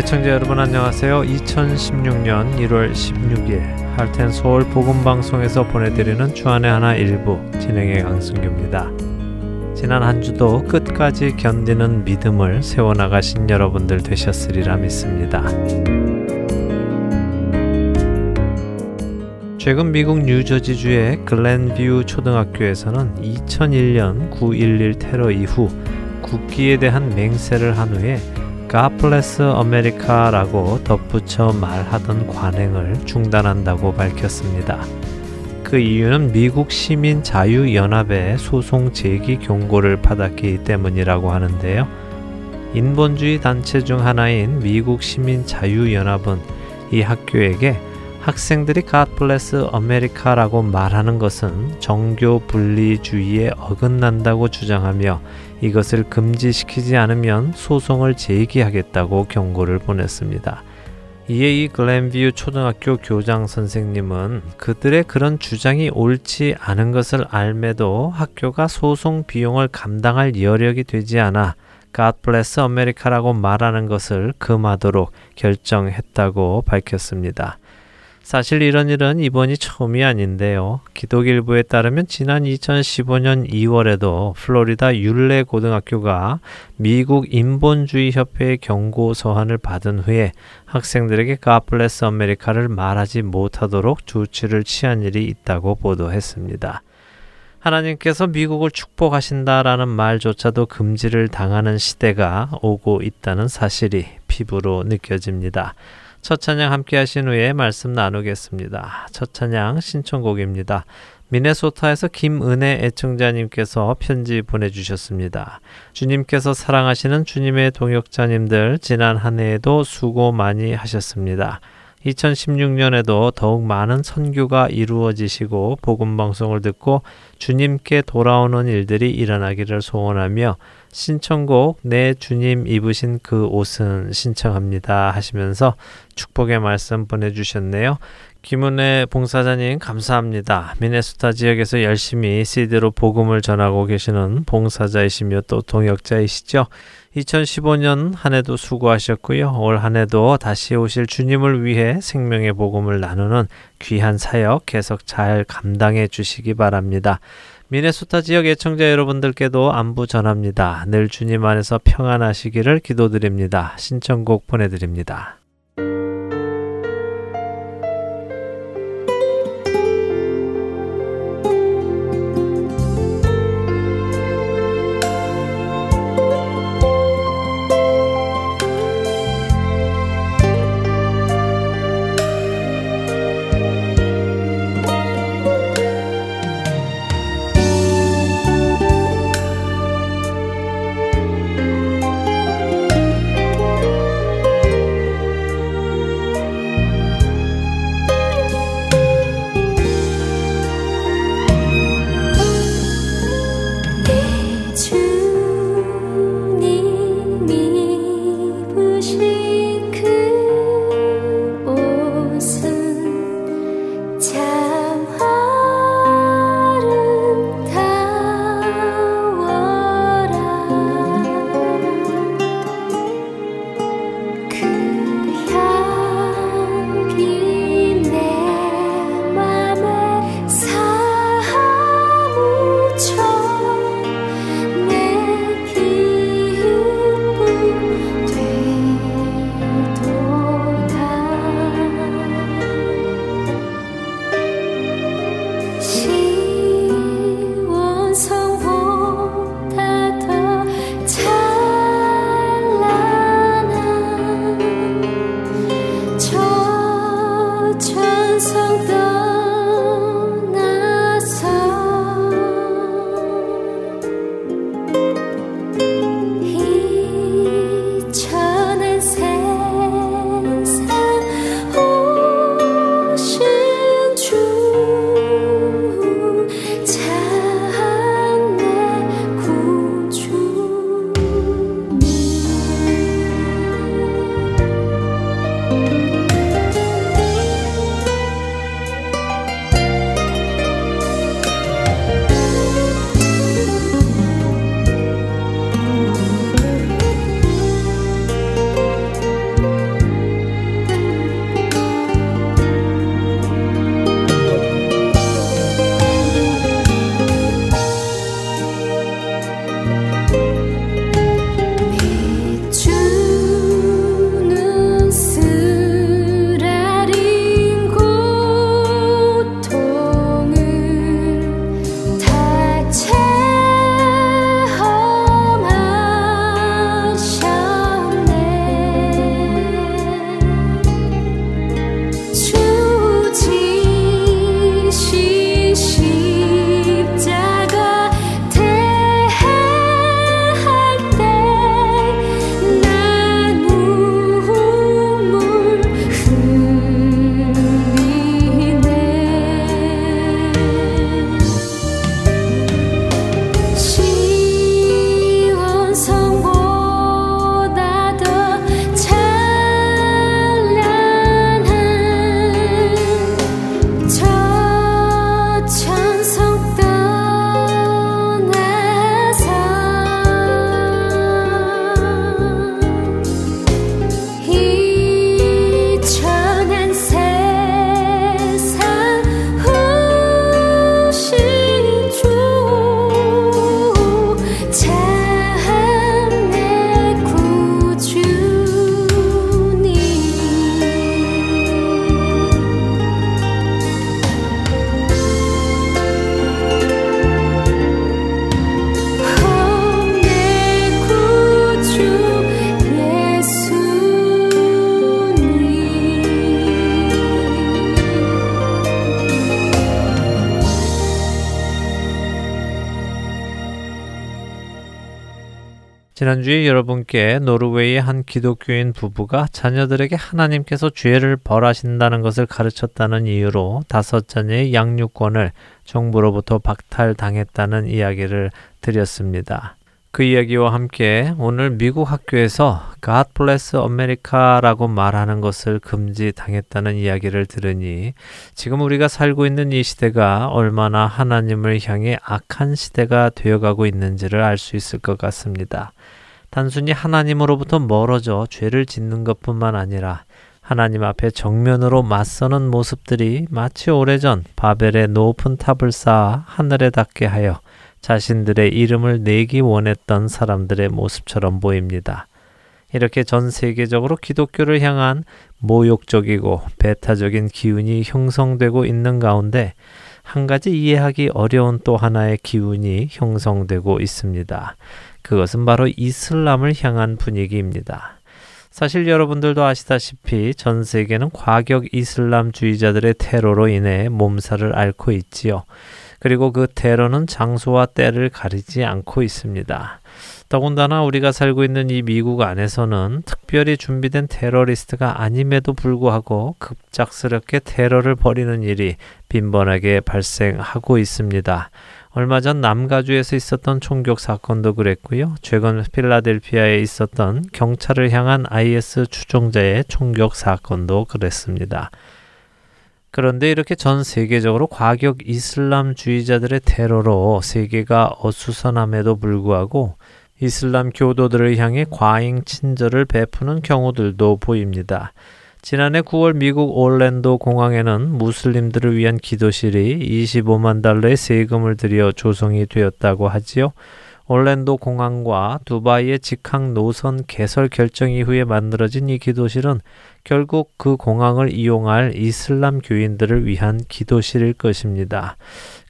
애청자 여러분 안녕하세요. 2016년 1월 16일 할텐 서울 복음 방송에서 보내드리는 주안의 하나 일부 진행의 강승규입니다. 지난 한 주도 끝까지 견디는 믿음을 세워 나가신 여러분들 되셨으리라 믿습니다. 최근 미국 뉴저지주의 글렌뷰 초등학교에서는 2001년 9.11 테러 이후 국기에 대한 맹세를 한 후에 God bless America라고 덧붙여 말하던 관행을 중단한다고 밝혔습니다. 그 이유는 미국 시민 자유연합의 소송 제기 경고를 받았기 때문이라고 하는데요. 인본주의 단체 중 하나인 미국 시민 자유연합은 이 학교에게 학생들이 God bless America라고 말하는 것은 정교 분리주의에 어긋난다고 주장하며 이것을 금지시키지 않으면 소송을 제기하겠다고 경고를 보냈습니다. 이에 이 글렌뷰 초등학교 교장 선생님은 그들의 그런 주장이 옳지 않은 것을 알매도 학교가 소송 비용을 감당할 여력이 되지 않아 God bless America라고 말하는 것을 금하도록 결정했다고 밝혔습니다. 사실 이런 일은 이번이 처음이 아닌데요. 기독일보에 따르면 지난 2015년 2월에도 플로리다 율레 고등학교가 미국 인본주의 협회의 경고 서한을 받은 후에 학생들에게 가플레스 아메리카를 말하지 못하도록 조치를 취한 일이 있다고 보도했습니다. 하나님께서 미국을 축복하신다라는 말조차도 금지를 당하는 시대가 오고 있다는 사실이 피부로 느껴집니다. 첫 찬양 함께 하신 후에 말씀 나누겠습니다. 첫 찬양 신청곡입니다. 미네소타에서 김은혜 애청자님께서 편지 보내주셨습니다. 주님께서 사랑하시는 주님의 동역자님들 지난 한 해에도 수고 많이 하셨습니다. 2016년에도 더욱 많은 선교가 이루어지시고 복음 방송을 듣고 주님께 돌아오는 일들이 일어나기를 소원하며 신청곡 내 주님 입으신 그 옷은 신청합니다 하시면서 축복의 말씀 보내주셨네요. 김은혜 봉사자님 감사합니다. 미네소타 지역에서 열심히 CD로 복음을 전하고 계시는 봉사자이시며 또 동역자이시죠. 2015년 한 해도 수고하셨고요. 올 한 해도 다시 오실 주님을 위해 생명의 복음을 나누는 귀한 사역 계속 잘 감당해 주시기 바랍니다. 미네소타 지역 애청자 여러분들께도 안부 전합니다. 늘 주님 안에서 평안하시기를 기도드립니다. 신청곡 보내드립니다. 지난주에 여러분께 노르웨이의 한 기독교인 부부가 자녀들에게 하나님께서 죄를 벌하신다는 것을 가르쳤다는 이유로 다섯 자녀의 양육권을 정부로부터 박탈당했다는 이야기를 드렸습니다. 그 이야기와 함께 오늘 미국 학교에서 God bless America라고 말하는 것을 금지당했다는 이야기를 들으니 지금 우리가 살고 있는 이 시대가 얼마나 하나님을 향해 악한 시대가 되어가고 있는지를 알 수 있을 것 같습니다. 단순히 하나님으로부터 멀어져 죄를 짓는 것뿐만 아니라 하나님 앞에 정면으로 맞서는 모습들이 마치 오래전 바벨의 높은 탑을 쌓아 하늘에 닿게 하여 자신들의 이름을 내기 원했던 사람들의 모습처럼 보입니다. 이렇게 전 세계적으로 기독교를 향한 모욕적이고 배타적인 기운이 형성되고 있는 가운데 한 가지 이해하기 어려운 또 하나의 기운이 형성되고 있습니다. 그것은 바로 이슬람을 향한 분위기입니다. 사실 여러분들도 아시다시피 전 세계는 과격 이슬람주의자들의 테러로 인해 몸살을 앓고 있지요. 그리고 그 테러는 장소와 때를 가리지 않고 있습니다. 더군다나 우리가 살고 있는 이 미국 안에서는 특별히 준비된 테러리스트가 아님에도 불구하고 급작스럽게 테러를 벌이는 일이 빈번하게 발생하고 있습니다. 얼마 전 남가주에서 있었던 총격 사건도 그랬고요. 최근 필라델피아에 있었던 경찰을 향한 IS 추종자의 총격 사건도 그랬습니다. 그런데 이렇게 전 세계적으로 과격 이슬람주의자들의 테러로 세계가 어수선함에도 불구하고 이슬람 교도들을 향해 과잉 친절을 베푸는 경우들도 보입니다. 지난해 9월 미국 올랜도 공항에는 무슬림들을 위한 기도실이 25만 달러의 세금을 들여 조성이 되었다고 하지요. 올랜도 공항과 두바이의 직항 노선 개설 결정 이후에 만들어진 이 기도실은 결국 그 공항을 이용할 이슬람 교인들을 위한 기도실일 것입니다.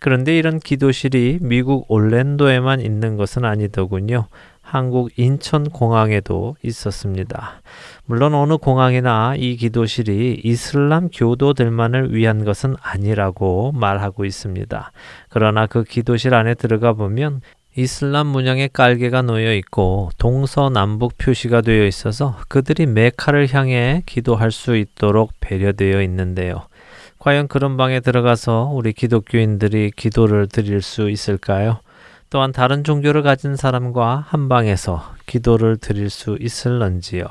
그런데 이런 기도실이 미국 올랜도에만 있는 것은 아니더군요. 한국 인천 공항에도 있었습니다. 물론 어느 공항이나 이 기도실이 이슬람 교도들만을 위한 것은 아니라고 말하고 있습니다. 그러나 그 기도실 안에 들어가 보면 이슬람 문양의 깔개가 놓여 있고 동서남북 표시가 되어 있어서 그들이 메카를 향해 기도할 수 있도록 배려되어 있는데요. 과연 그런 방에 들어가서 우리 기독교인들이 기도를 드릴 수 있을까요? 또한 다른 종교를 가진 사람과 한 방에서 기도를 드릴 수 있을런지요.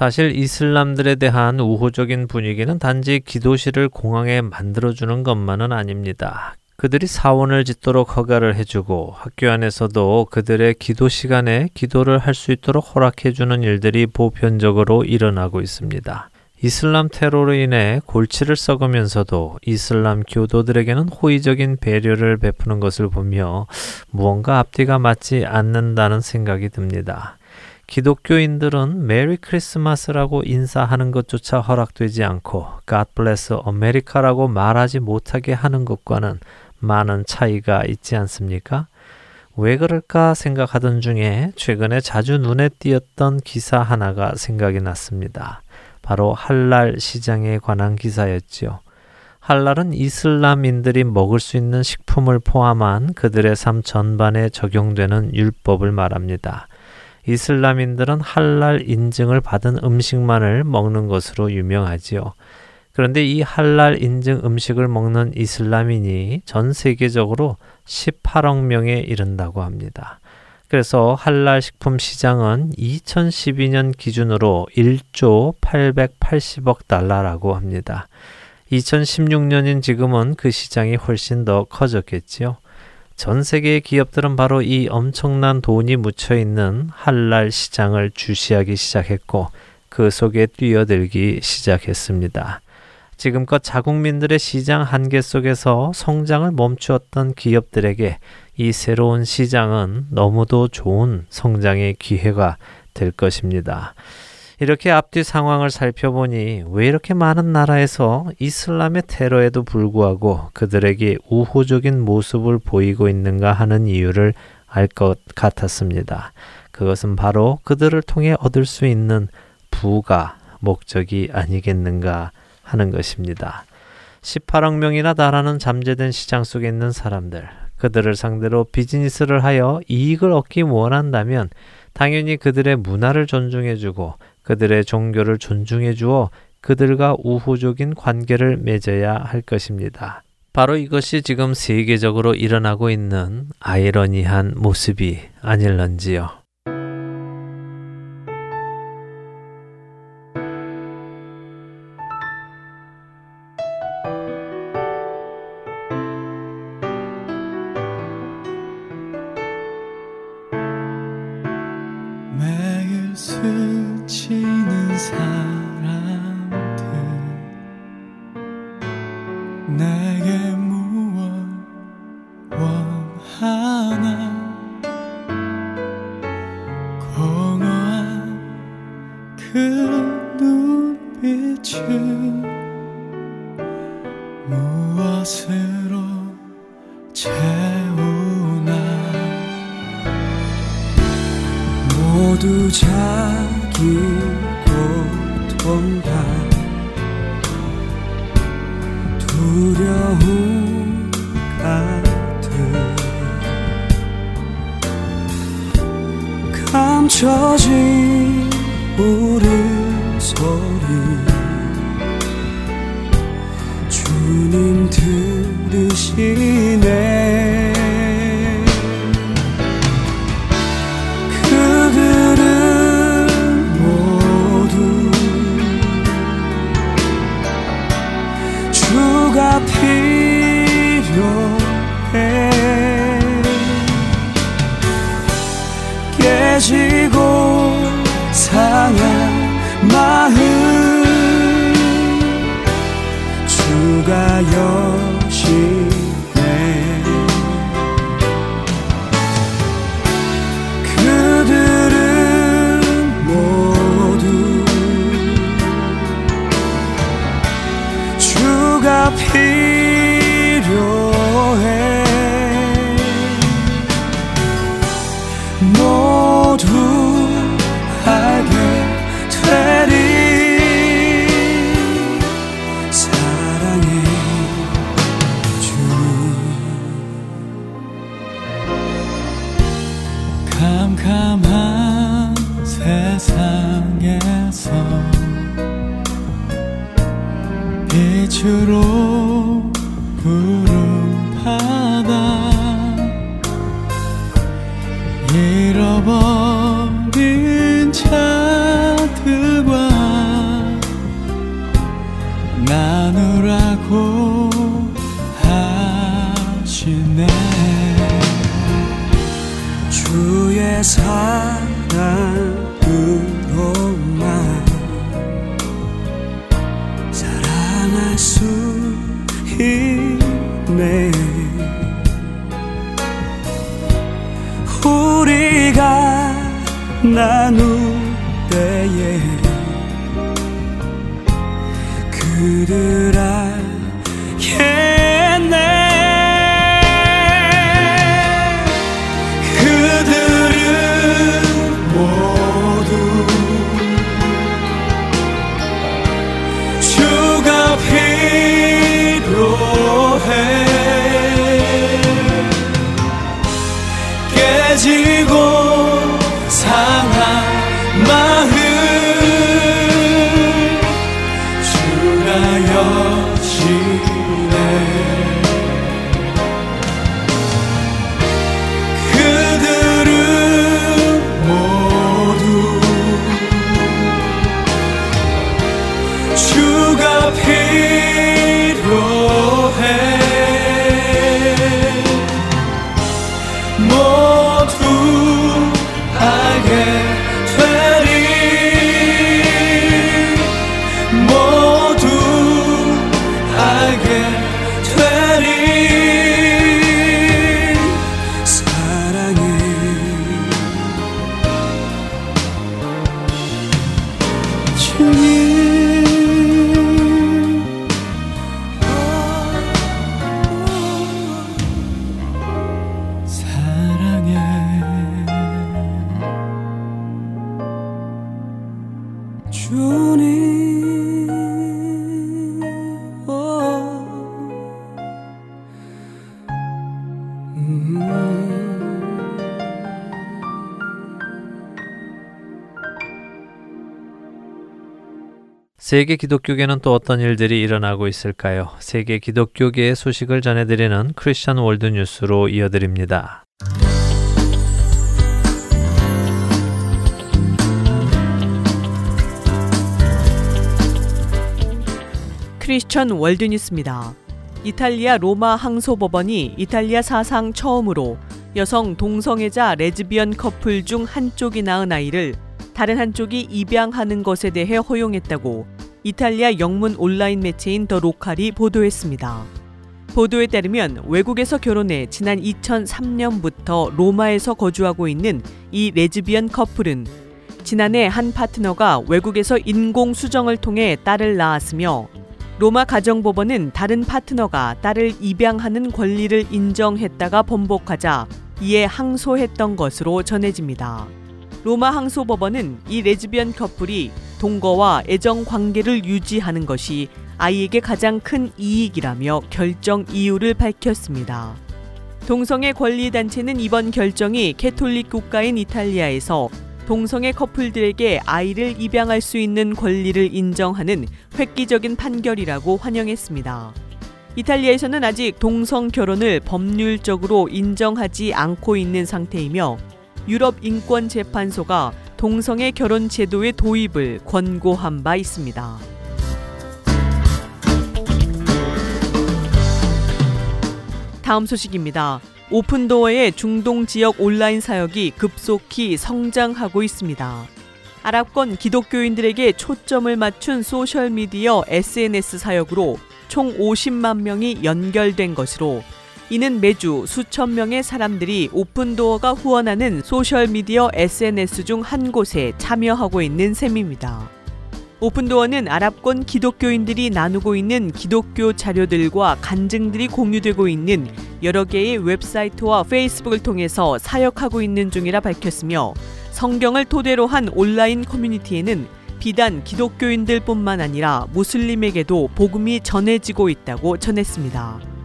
사실 이슬람들에 대한 우호적인 분위기는 단지 기도실을 공항에 만들어주는 것만은 아닙니다. 그들이 사원을 짓도록 허가를 해주고 학교 안에서도 그들의 기도 시간에 기도를 할 수 있도록 허락해주는 일들이 보편적으로 일어나고 있습니다. 이슬람 테러로 인해 골치를 썩으면서도 이슬람 교도들에게는 호의적인 배려를 베푸는 것을 보며 무언가 앞뒤가 맞지 않는다는 생각이 듭니다. 기독교인들은 메리 크리스마스라고 인사하는 것조차 허락되지 않고 God bless America라고 말하지 못하게 하는 것과는 많은 차이가 있지 않습니까? 왜 그럴까 생각하던 중에 최근에 자주 눈에 띄었던 기사 하나가 생각이 났습니다. 바로 할랄 시장에 관한 기사였지요. 할랄은 이슬람인들이 먹을 수 있는 식품을 포함한 그들의 삶 전반에 적용되는 율법을 말합니다. 이슬람인들은 할랄 인증을 받은 음식만을 먹는 것으로 유명하지요. 그런데 이 할랄 인증 음식을 먹는 이슬람인이 전 세계적으로 18억 명에 이른다고 합니다. 그래서 할랄 식품 시장은 2012년 기준으로 1조 880억 달러라고 합니다. 2016년인 지금은 그 시장이 훨씬 더 커졌겠지요. 전 세계의 기업들은 바로 이 엄청난 돈이 묻혀 있는 할랄 시장을 주시하기 시작했고 그 속에 뛰어들기 시작했습니다. 지금껏 자국민들의 시장 한계 속에서 성장을 멈추었던 기업들에게 이 새로운 시장은 너무도 좋은 성장의 기회가 될 것입니다. 이렇게 앞뒤 상황을 살펴보니 왜 이렇게 많은 나라에서 이슬람의 테러에도 불구하고 그들에게 우호적인 모습을 보이고 있는가 하는 이유를 알 것 같았습니다. 그것은 바로 그들을 통해 얻을 수 있는 부가 목적이 아니겠는가 하는 것입니다. 18억 명이나 달하는 잠재된 시장 속에 있는 사람들, 그들을 상대로 비즈니스를 하여 이익을 얻기 원한다면 당연히 그들의 문화를 존중해주고 그들의 종교를 존중해 주어 그들과 우호적인 관계를 맺어야 할 것입니다. 바로 이것이 지금 세계적으로 일어나고 있는 아이러니한 모습이 아닐런지요. 세계 기독교계는 또 어떤 일들이 일어나고 있을까요? 세계 기독교계의 소식을 전해드리는 크리스천 월드 뉴스로 이어드립니다. 크리스천 월드 뉴스입니다. 이탈리아 로마 항소법원이 이탈리아 사상 처음으로 여성 동성애자 레즈비언 커플 중 한쪽이 낳은 아이를 다른 한쪽이 입양하는 것에 대해 허용했다고 이탈리아 영문 온라인 매체인 더 로칼이 보도했습니다. 보도에 따르면 외국에서 결혼해 지난 2003년부터 로마에서 거주하고 있는 이 레즈비언 커플은 지난해 한 파트너가 외국에서 인공 수정을 통해 딸을 낳았으며 로마 가정법원은 다른 파트너가 딸을 입양하는 권리를 인정했다가 번복하자 이에 항소했던 것으로 전해집니다. 로마 항소법원은 이 레즈비언 커플이 동거와 애정 관계를 유지하는 것이 아이에게 가장 큰 이익이라며 결정 이유를 밝혔습니다. 동성애 권리 단체는 이번 결정이 캐톨릭 국가인 이탈리아에서 동성애 커플들에게 아이를 입양할 수 있는 권리를 인정하는 획기적인 판결이라고 환영했습니다. 이탈리아에서는 아직 동성 결혼을 법률적으로 인정하지 않고 있는 상태이며 유럽 인권 재판소가 동성애 결혼 제도의 도입을 권고한 바 있습니다. 다음 소식입니다. 오픈도어의 중동 지역 온라인 사역이 급속히 성장하고 있습니다. 아랍권 기독교인들에게 초점을 맞춘 소셜미디어 SNS 사역으로 총 50만 명이 연결된 것으로 이는 매주 수천 명의 사람들이 오픈도어가 후원하는 소셜미디어 SNS 중 한 곳에 참여하고 있는 셈입니다. 오픈도어는 아랍권 기독교인들이 나누고 있는 기독교 자료들과 간증들이 공유되고 있는 여러 개의 웹사이트와 페이스북을 통해서 사역하고 있는 중이라 밝혔으며 성경을 토대로 한 온라인 커뮤니티에는 비단 기독교인들뿐만 아니라 무슬림에게도 복음이 전해지고 있다고 전했습니다.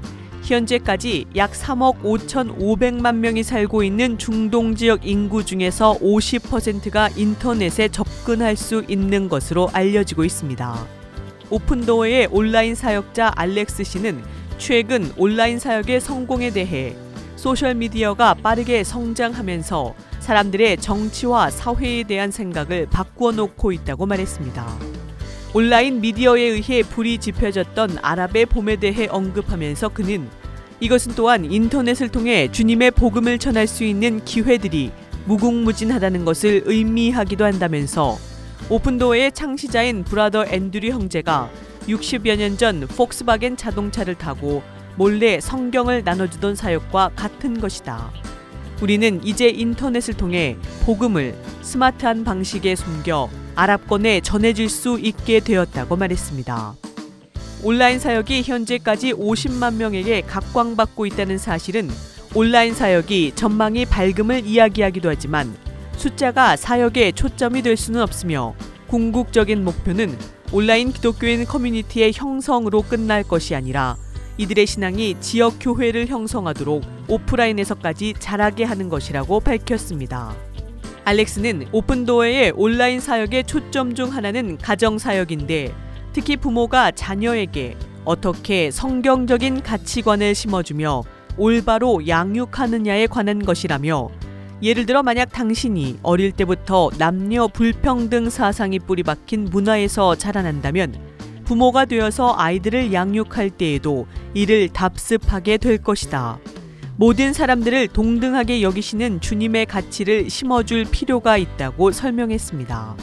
현재까지 약 3억 5,500만 명이 살고 있는 중동 지역 인구 중에서 50%가 인터넷에 접근할 수 있는 것으로 알려지고 있습니다. 오픈도어의 온라인 사역자 알렉스 씨는 최근 온라인 사역의 성공에 대해 소셜미디어가 빠르게 성장하면서 사람들의 정치와 사회에 대한 생각을 바꾸어 놓고 있다고 말했습니다. 온라인 미디어에 의해 불이 지펴졌던 아랍의 봄에 대해 언급하면서 그는 이것은 또한 인터넷을 통해 주님의 복음을 전할 수 있는 기회들이 무궁무진하다는 것을 의미하기도 한다면서 오픈도어의 창시자인 브라더 앤드류 형제가 60여 년 전 폭스바겐 자동차를 타고 몰래 성경을 나눠주던 사역과 같은 것이다. 우리는 이제 인터넷을 통해 복음을 스마트한 방식에 숨겨 아랍권에 전해질 수 있게 되었다고 말했습니다. 온라인 사역이 현재까지 50만 명에게 각광받고 있다는 사실은 온라인 사역이 전망이 밝음을 이야기하기도 하지만 숫자가 사역의 초점이 될 수는 없으며 궁극적인 목표는 온라인 기독교인 커뮤니티의 형성으로 끝날 것이 아니라 이들의 신앙이 지역 교회를 형성하도록 오프라인에서까지 자라게 하는 것이라고 밝혔습니다. 알렉스는 오픈도어의 온라인 사역의 초점 중 하나는 가정 사역인데 특히 부모가 자녀에게 어떻게 성경적인 가치관을 심어주며 올바로 양육하느냐에 관한 것이라며 예를 들어 만약 당신이 어릴 때부터 남녀 불평등 사상이 뿌리박힌 문화에서 자라난다면 부모가 되어서 아이들을 양육할 때에도 이를 답습하게 될 것이다. 모든 사람들을 동등하게 여기시는 주님의 가치를 심어줄 필요가 있다고 설명했습니다.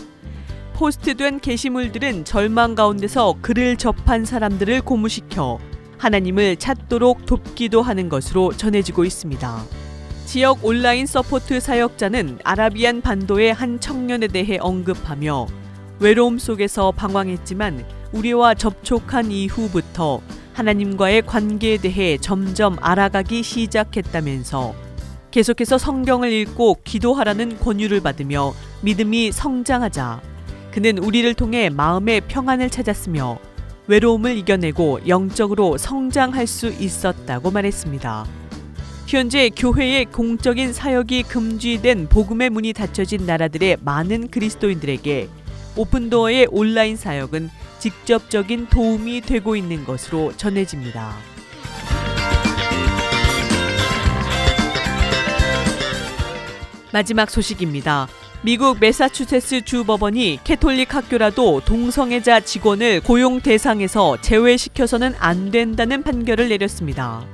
post된 게시물들은 절망 가운데서 글을 접한 사람들을 고무시켜 하나님을 찾도록 돕기도 하는 것으로 전해지고 있습니다. 지역 온라인 support 사역자는 Arabian 반도의 한 청년에 대해 언급하며 외로움 속에서 방황했지만 우리와 접촉한 이후부터 하나님과의 관계에 대해 점점 알아가기 시작했다면서 계속해서 성경을 읽고 기도하라는 권유를 받으며 믿음이 성장하자 그는 우리를 통해 마음의 평안을 찾았으며 외로움을 이겨내고 영적으로 성장할 수 있었다고 말했습니다. 현재 교회의 공적인 사역이 금지된 복음의 문이 닫혀진 나라들의 많은 그리스도인들에게 오픈도어의 온라인 사역은 직접적인 도움이 되고 있는 것으로 전해집니다. 마지막 소식입니다. 미국 매사추세츠 주 법원이 캐톨릭 학교라도 동성애자 직원을 고용 대상에서 제외시켜서는 안 된다는 판결을 내렸습니다.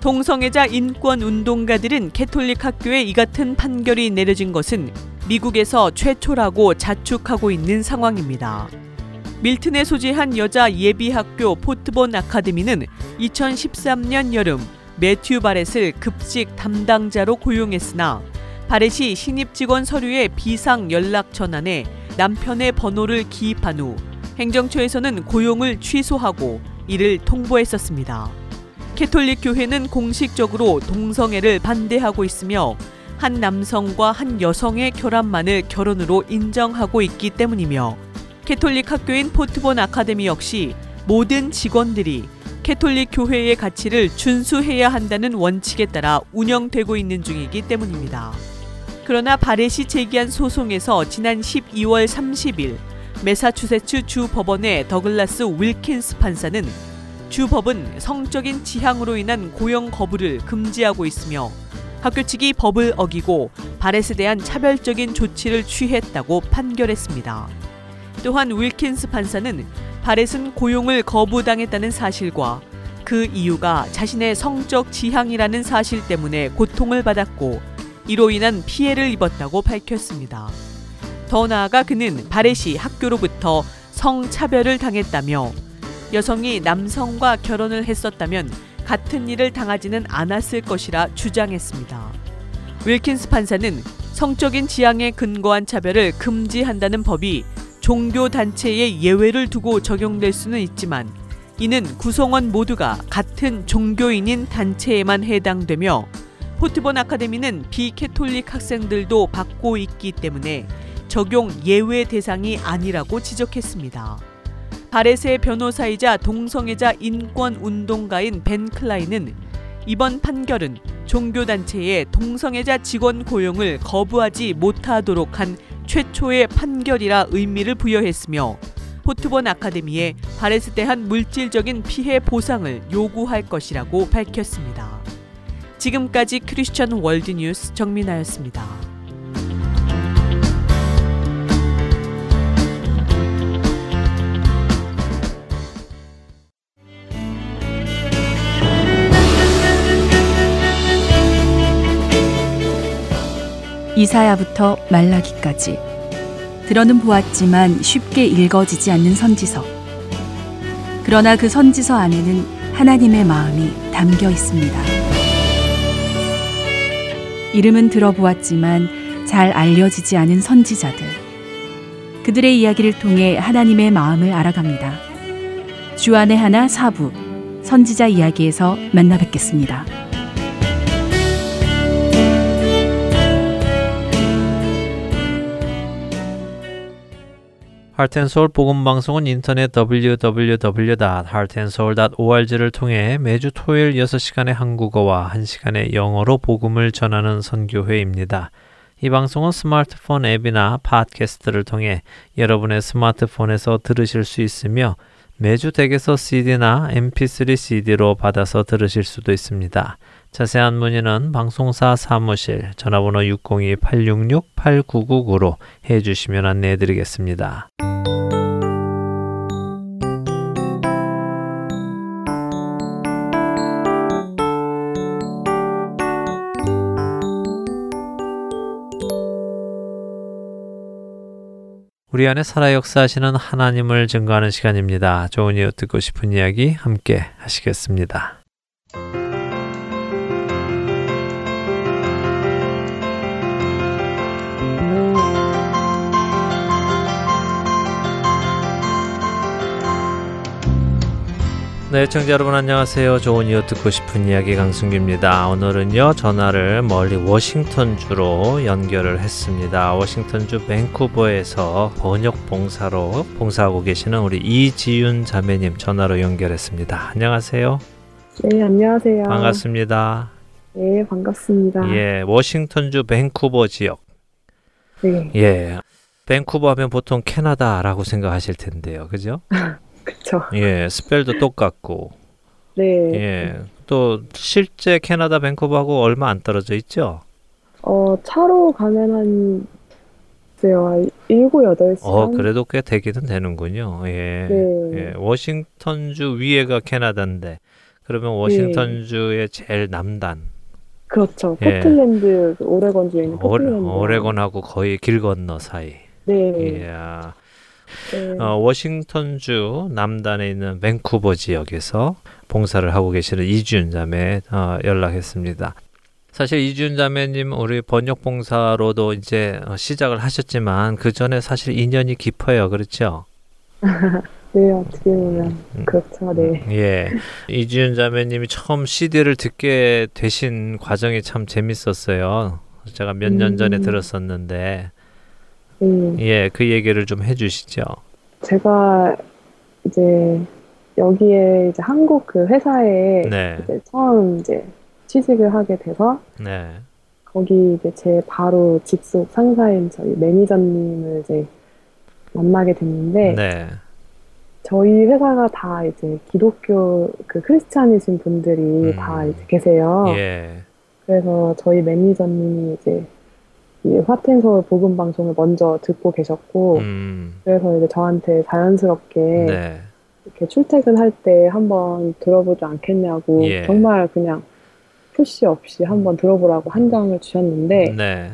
동성애자 인권 운동가들은 캐톨릭 학교에 이 같은 판결이 내려진 것은 미국에서 최초라고 자축하고 있는 상황입니다. 밀튼에 소재한 여자 예비학교 폰트본 아카데미는 2013년 여름 매튜 바렛을 급식 담당자로 고용했으나 바렛이 신입 직원 서류에 비상 연락 전화란에 남편의 번호를 기입한 후 행정처에서는 고용을 취소하고 이를 통보했었습니다. 캐톨릭 교회는 공식적으로 동성애를 반대하고 있으며 한 남성과 한 여성의 결합만을 결혼으로 인정하고 있기 때문이며 캐톨릭 학교인 폰트본 아카데미 역시 모든 직원들이 캐톨릭 교회의 가치를 준수해야 한다는 원칙에 따라 운영되고 있는 중이기 때문입니다. 그러나 바렛이 제기한 소송에서 지난 12월 30일 메사추세츠 주 법원의 더글라스 윌킨스 판사는 주 법은 성적인 지향으로 인한 고용 거부를 금지하고 있으며 학교 측이 법을 어기고 바렛에 대한 차별적인 조치를 취했다고 판결했습니다. 또한 윌킨스 판사는 바렛은 고용을 거부당했다는 사실과 그 이유가 자신의 성적 지향이라는 사실 때문에 고통을 받았고 이로 인한 피해를 입었다고 밝혔습니다. 더 나아가 그는 바렛이 학교로부터 성차별을 당했다며 여성이 남성과 결혼을 했었다면 같은 일을 당하지는 않았을 것이라 주장했습니다. 윌킨스 판사는 성적인 지향에 근거한 차별을 금지한다는 법이 종교 단체의 예외를 두고 적용될 수는 있지만 이는 구성원 모두가 같은 종교인인 단체에만 해당되며 포트본 아카데미는 비캐톨릭 학생들도 받고 있기 때문에 적용 예외 대상이 아니라고 지적했습니다. 바렛의 변호사이자 동성애자 인권 운동가인 벤 클라인은 이번 판결은 종교단체의 동성애자 직원 고용을 거부하지 못하도록 한 최초의 판결이라 의미를 부여했으며 포트본 아카데미에 바렛에 대한 물질적인 피해 보상을 요구할 것이라고 밝혔습니다. 지금까지 크리스천 월드뉴스 정민아였습니다. 이사야부터 말라기까지 들어는 보았지만 쉽게 읽어지지 않는 선지서. 그러나 그 선지서 안에는 하나님의 마음이 담겨 있습니다. 이름은 들어보았지만 잘 알려지지 않은 선지자들. 그들의 이야기를 통해 하나님의 마음을 알아갑니다. 주안의 하나 사부 선지자 이야기에서 만나 뵙겠습니다. 하트앤서울 복음방송은 인터넷 www.heartandsoul.org를 통해 매주 토요일 6시간의 한국어와 1시간의 영어로 복음을 전하는 선교회입니다. 이 방송은 스마트폰 앱이나 팟캐스트를 통해 여러분의 스마트폰에서 들으실 수 있으며 매주 댁에서 CD나 MP3 CD로 받아서 들으실 수도 있습니다. 자세한 문의는 방송사 사무실 전화번호 602-866-8999로 해주시면 안내해 드리겠습니다. 우리 안에 살아 역사하시는 하나님을 증거하는 시간입니다. 좋은 이유 듣고 싶은 이야기 함께 하시겠습니다. 네, 청자 여러분 안녕하세요. 좋은 이유 듣고 싶은 이야기 강승규입니다. 오늘은요 전화를 멀리 워싱턴주로 연결을 했습니다. 워싱턴주 밴쿠버에서 번역 봉사로 봉사하고 계시는 우리 이지윤 자매님 전화로 연결했습니다. 안녕하세요. 네, 안녕하세요. 반갑습니다. 네, 반갑습니다. 예, 워싱턴주 밴쿠버 지역. 네, 예. 밴쿠버 하면 보통 캐나다라고 생각하실 텐데요. 그죠? 그쵸. 예, 스펠도 똑같고. 네. 예. 또 실제 캐나다 밴쿠버하고 얼마 안 떨어져 있죠? 어, 차로 가면 한, 글쎄요, 한 7, 8시간? 어, 그래도 꽤 되기는 되는군요. 예. 네. 예. 워싱턴주 위에가 캐나다인데 그러면 워싱턴주의 제일 남단 그렇죠. 예. 포틀랜드, 오레곤주에 있는 오레, 포틀랜드. 오레곤하고 거의 길 건너 사이. 네. 이야. 네. 어, 워싱턴주 남단에 있는 밴쿠버 지역에서 봉사를 하고 계시는 이준 자매 어, 연락했습니다. 사실 이준 자매님 우리 번역 봉사로도 이제 어, 시작을 하셨지만 그 전에 사실 인연이 깊어요, 그렇죠? 네, 어떻게 보면. 음. 그렇죠, 네. 예, 이준 자매님이 처음 CD를 듣게 되신 과정이 참 재밌었어요. 제가 몇 년 전에 음. 들었었는데, 네. 예, 그 얘기를 좀 해주시죠. 제가 이제 여기에 이제 한국 그 회사에 네, 이제 처음 이제 취직을 하게 돼서 네, 거기 이제 제 바로 직속 상사인 저희 매니저님을 이제 만나게 됐는데 네, 저희 회사가 다 이제 기독교 그 크리스찬이신 분들이 음. 다 이제 계세요. 예, 그래서 저희 매니저님이 이제 이 화텐서울 복음 방송을 먼저 듣고 계셨고 음, 그래서 이제 저한테 자연스럽게 네, 이렇게 출퇴근할 때 한번 들어보지 않겠냐고 예. 정말 그냥 푸시 없이 한번 들어보라고 한 장을 주셨는데 네,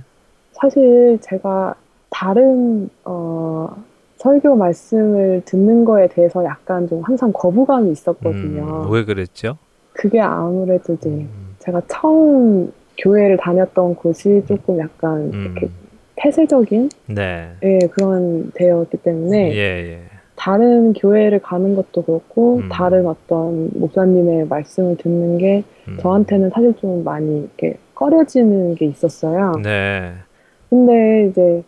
사실 제가 다른 어, 설교 말씀을 듣는 거에 대해서 약간 좀 항상 거부감이 있었거든요. 음, 왜 그랬죠? 그게 아무래도 이제 음, 제가 처음 교회를 다녔던 곳이 조금 약간 음. 이렇게 폐쇄적인 네, 예, 그런 데였기 때문에 예, 예, 다른 교회를 가는 것도 그렇고 음. 다른 어떤 목사님의 말씀을 듣는 게 음, 저한테는 사실 좀 많이 이렇게 꺼려지는 게 있었어요. 네, 근데 이제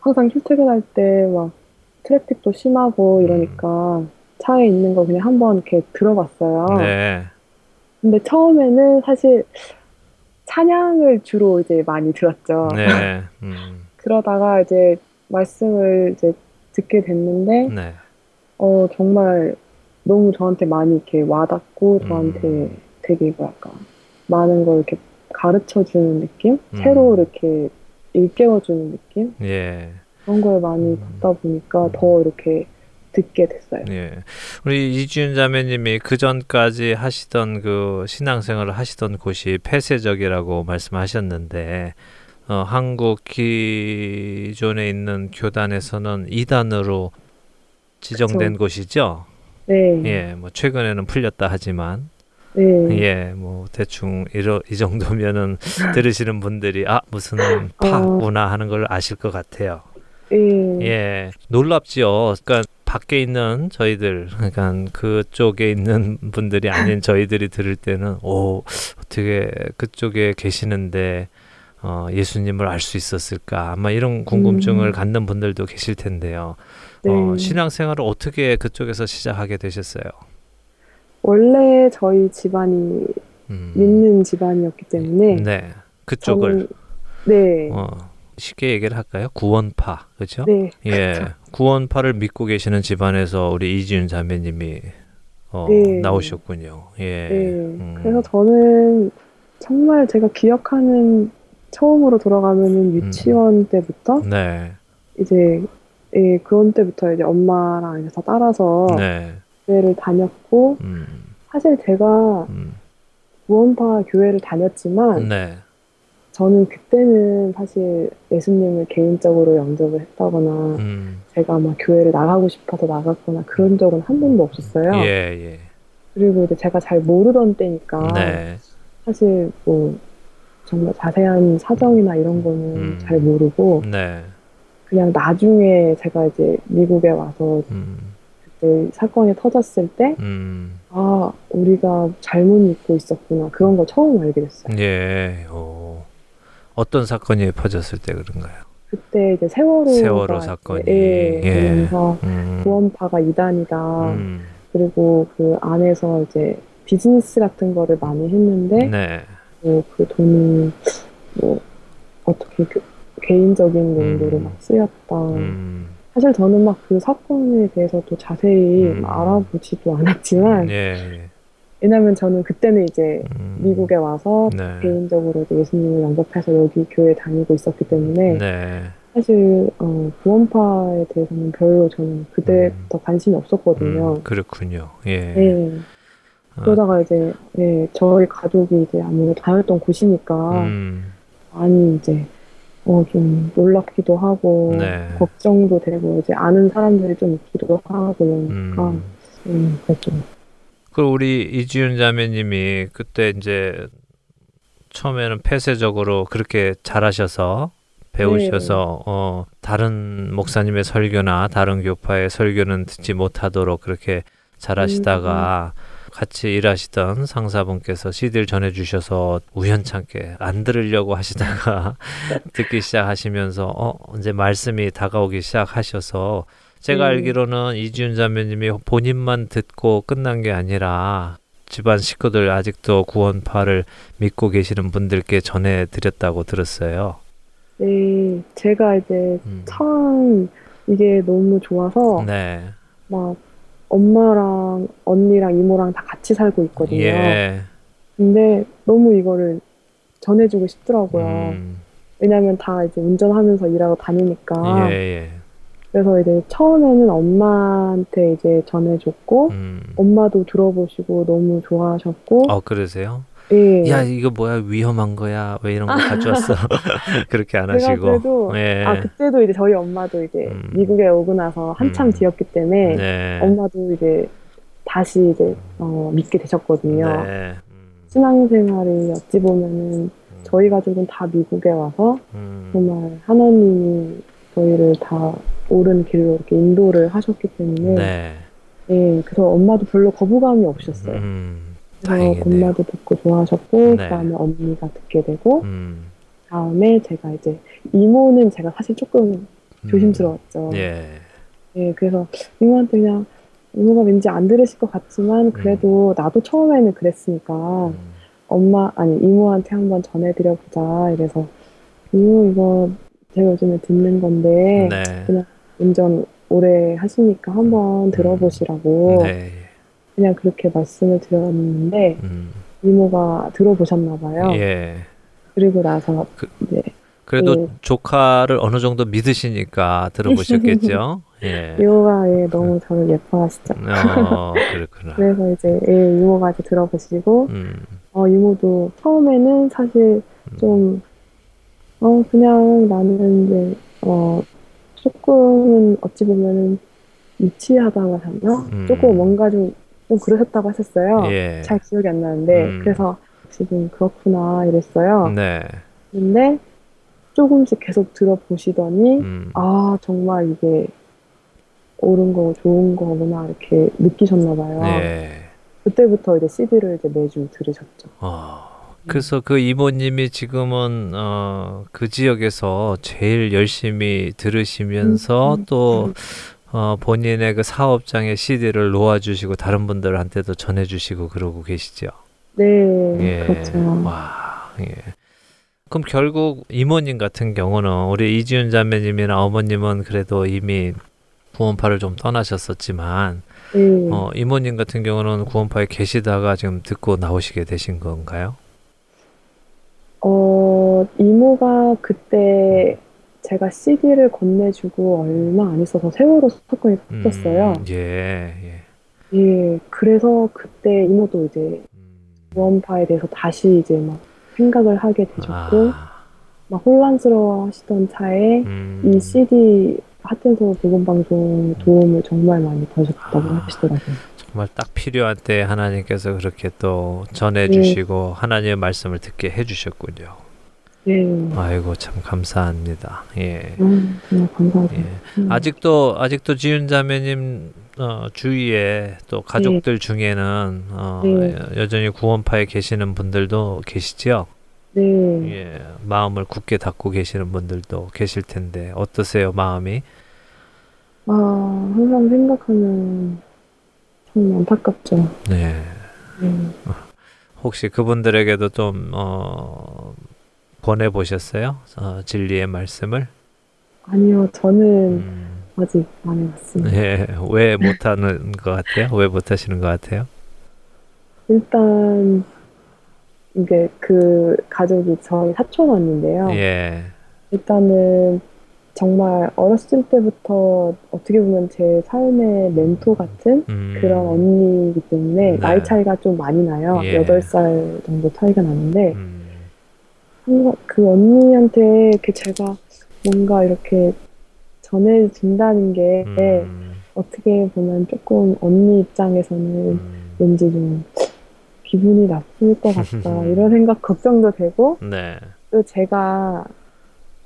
항상 출퇴근할 때 막 트래픽도 심하고 이러니까 차에 있는 거 그냥 한번 이렇게 들어봤어요. 음. 네, 근데 처음에는 사실 찬양을 주로 이제 많이 들었죠. 네, 음, 그러다가 이제 말씀을 이제 듣게 됐는데 네, 어 정말 너무 저한테 많이 이렇게 와닿고 음. 저한테 되게 뭐랄까 많은 걸 이렇게 가르쳐 주는 느낌? 음. 새로 이렇게 일깨워 주는 느낌? 예, 그런 걸 많이 음. 받다 보니까 더 이렇게 듣게 됐어요. 예. 우리 이지윤 자매님이 그 전까지 하시던 그 신앙생활을 하시던 곳이 폐쇄적이라고 말씀하셨는데, 어, 한국 기존에 있는 교단에서는 이단으로 지정된 그쵸. 곳이죠. 네. 예, 뭐 최근에는 풀렸다 하지만, 네. 예, 뭐 대충 이러, 이 정도면은 들으시는 분들이 아 무슨 파구나 하는 걸 아실 것 같아요. 예. 예, 놀랍지요. 그러니까 밖에 있는 저희들, 그러니까 그쪽에 있는 분들이 아닌 저희들이 들을 때는 오 어떻게 그쪽에 계시는데 어, 예수님을 알 수 있었을까? 아마 이런 궁금증을 음. 갖는 분들도 계실 텐데요. 네. 어, 신앙생활을 어떻게 그쪽에서 시작하게 되셨어요? 원래 저희 집안이 음, 믿는 집안이었기 때문에 네, 그쪽을 저는- 네. 어, 쉽게 얘기를 할까요? 구원파, 그렇죠? 네. 예, 그쵸. 구원파를 믿고 계시는 집안에서 우리 이지윤 자매님이 어, 네. 나오셨군요. 예. 네. 음. 그래서 저는 정말 제가 기억하는 처음으로 돌아가면은 유치원 때부터 네, 이제 예, 그런 때부터 이제 엄마랑 이제 다 따라서 네, 교회를 다녔고 음, 사실 제가 음, 구원파 교회를 다녔지만 네, 저는 그때는 사실 예수님을 개인적으로 영접을 했다거나 음, 제가 막 교회를 나가고 싶어서 나갔거나 그런 적은 한 번도 없었어요. 예, 예, 그리고 이제 제가 잘 모르던 때니까 네, 사실 뭐 정말 자세한 사정이나 이런 거는 음. 잘 모르고 네, 그냥 나중에 제가 이제 미국에 와서 음, 그때 사건이 터졌을 때 음, 아, 우리가 잘못 믿고 있었구나. 그런 걸 처음 알게 됐어요. 예, 오. 어떤 사건이 퍼졌을 때 그런가요? 그때 이제 세월호 세월호 사건이. 예, 예. 되면서 음, 구원파가 이단이다. 음, 그리고 그 안에서 이제 비즈니스 같은 거를 많이 했는데 네, 뭐그 돈이 뭐 어떻게 그 개인적인 용도로 음. 막 쓰였다. 음, 사실 저는 막 그 사건에 대해서 또 자세히 음. 알아보지도 않았지만 예, 예, 왜냐면 저는 그때는 이제 음, 미국에 와서 네, 개인적으로 예수님을 영접해서 여기 교회 다니고 있었기 때문에 네, 사실 어, 구원파에 대해서는 별로 저는 그때부터 관심이 없었거든요. 음, 그렇군요. 예, 네. 아, 그러다가 이제 예, 저희 가족이 이제 아무래도 다녔던 곳이니까 음, 많이 이제 어, 좀 놀랍기도 하고 네. 걱정도 되고 이제 아는 사람들이 좀 있기도 하고 이러니까 음. 음, 그랬죠. 그 우리 이지윤 자매님이 그때 이제 처음에는 폐쇄적으로 그렇게 잘하셔서 배우셔서 어 다른 목사님의 설교나 다른 교파의 설교는 듣지 못하도록 그렇게 잘하시다가 같이 일하시던 상사분께서 CD를 전해주셔서 우연찮게 안 들으려고 하시다가 듣기 시작하시면서 어 이제 말씀이 다가오기 시작하셔서 제가 음. 알기로는 이지윤 자매님이 본인만 듣고 끝난 게 아니라 집안 식구들 아직도 구원파를 믿고 계시는 분들께 전해드렸다고 들었어요. 네, 제가 이제 음. 참 이게 너무 좋아서 네. 막 엄마랑 언니랑 이모랑 다 같이 살고 있거든요. 예. 근데 너무 이거를 전해주고 싶더라고요. 음. 왜냐면 다 이제 운전하면서 일하고 다니니까. 예, 예. 그래서 이제 처음에는 엄마한테 이제 전해줬고, 음. 엄마도 들어보시고 너무 좋아하셨고, 어, 그러세요? 예. 야, 이거 뭐야? 위험한 거야? 왜 이런 거 가져왔어? 그렇게 안 하시고. 그래도 예. 아 그때도 이제 저희 엄마도 이제 음. 미국에 오고 나서 한참 음. 뒤였기 때문에 네. 엄마도 이제 다시 이제 어, 믿게 되셨거든요. 네. 음. 신앙생활이 어찌 보면은 저희 가족은 다 미국에 와서 음. 정말 하나님이 저희를 다 옳은 길로 이렇게 인도를 하셨기 때문에 네. 예, 그래서 엄마도 별로 거부감이 없으셨어요. 음. 그래서. 엄마도 듣고 좋아하셨고 네. 그다음에 언니가 듣게 되고 음. 다음에 제가 이제 이모는 제가 사실 조금 조심스러웠죠. 예. 예, 그래서 이모한테 그냥 이모가 왠지 안 들으실 것 같지만 그래도 나도 처음에는 그랬으니까 음. 엄마 아니 이모한테 한번 전해드려 보자. 이래서 이모 이거 제가 요즘에 듣는 건데 네. 그냥 운전 오래 하시니까 한번 들어보시라고 네. 그냥 그렇게 말씀을 드렸는데 음. 이모가 들어보셨나 봐요. 예. 그리고 나서 그- 이제 그래도 예. 조카를 어느 정도 믿으시니까 들어보셨겠죠? 예. 이모가 예, 너무 저를 예뻐하시죠. 어, 그렇구나. 그래서 이제 예, 이모가 이제 들어보시고 음. 어, 이모도 처음에는 사실 음. 좀, 어, 그냥 나는 이제, 어, 조금은 어찌 보면은 유치하다고 하나? 음. 조금 뭔가 좀 좀 그러셨다고 하셨어요. 예. 잘 기억이 안 나는데 음. 그래서 지금 그렇구나 이랬어요. 네. 근데 조금씩 계속 들어보시더니 음. 아 정말 이게 옳은 거고 좋은 거구나 이렇게 느끼셨나 봐요. 예. 그때부터 이제 CD를 이제 매주 들으셨죠. 어, 그래서 그 이모님이 지금은 어, 그 지역에서 제일 열심히 들으시면서 음, 또 음. 어, 본인의 그 사업장에 CD를 놓아주시고 다른 분들한테도 전해주시고 그러고 계시죠. 네, 예. 그렇죠. 와, 예. 그럼 결국 이모님 같은 경우는 우리 이지윤 자매님이나 어머님은 그래도 이미 구원파를 좀 떠나셨었지만 네. 어, 이모님 같은 경우는 구원파에 계시다가 지금 듣고 나오시게 되신 건가요? 어, 이모가 그때 제가 CD를 건네주고 얼마 안 있어서 세월호 사건이 음, 터졌어요. 예, 예. 예, 그래서 그때 이모도 이제 음, 구원파에 대해서 다시 이제 막 생각을 하게 되셨고, 아, 막 혼란스러워 하시던 차에 음, 이 CD 하텐서 복음방송 도움을 정말 많이 받으셨다고 아. 하시더라고요. 정말 딱 필요한 때 하나님께서 그렇게 또 전해주시고 네. 하나님의 말씀을 듣게 해주셨군요. 네. 아이고 참 감사합니다. 예. 음, 정말 감사하죠. 예. 음. 아직도 아직도 지윤 자매님 어, 주위에 또 가족들 중에는 어, 네. 여전히 구원파에 계시는 분들도 계시죠. 네. 예, 마음을 굳게 닫고 계시는 분들도 계실 텐데 어떠세요 마음이? 아, 항상 생각하면 참 안타깝죠. 네. 네. 혹시 그분들에게도 좀 어, 권해 보셨어요? 어, 진리의 말씀을? 아니요, 저는 음, 아직 안 해봤습니다. 예, 왜 못하는 것 같아요? 왜 못하시는 것 같아요? 일단, 이게 그 가족이 저희 사촌 언니인데요. 예, 일단은 정말 어렸을 때부터 어떻게 보면 제 삶의 멘토 같은 음, 그런 언니이기 때문에 네. 나이 차이가 좀 많이 나요. 예. 8살 정도 차이가 나는데 음, 그 언니한테 이렇게 제가 뭔가 이렇게 전해준다는 게 음, 어떻게 보면 조금 언니 입장에서는 음, 왠지 좀 기분이 나쁠 것 같다 이런 생각 걱정도 되고 네, 또 제가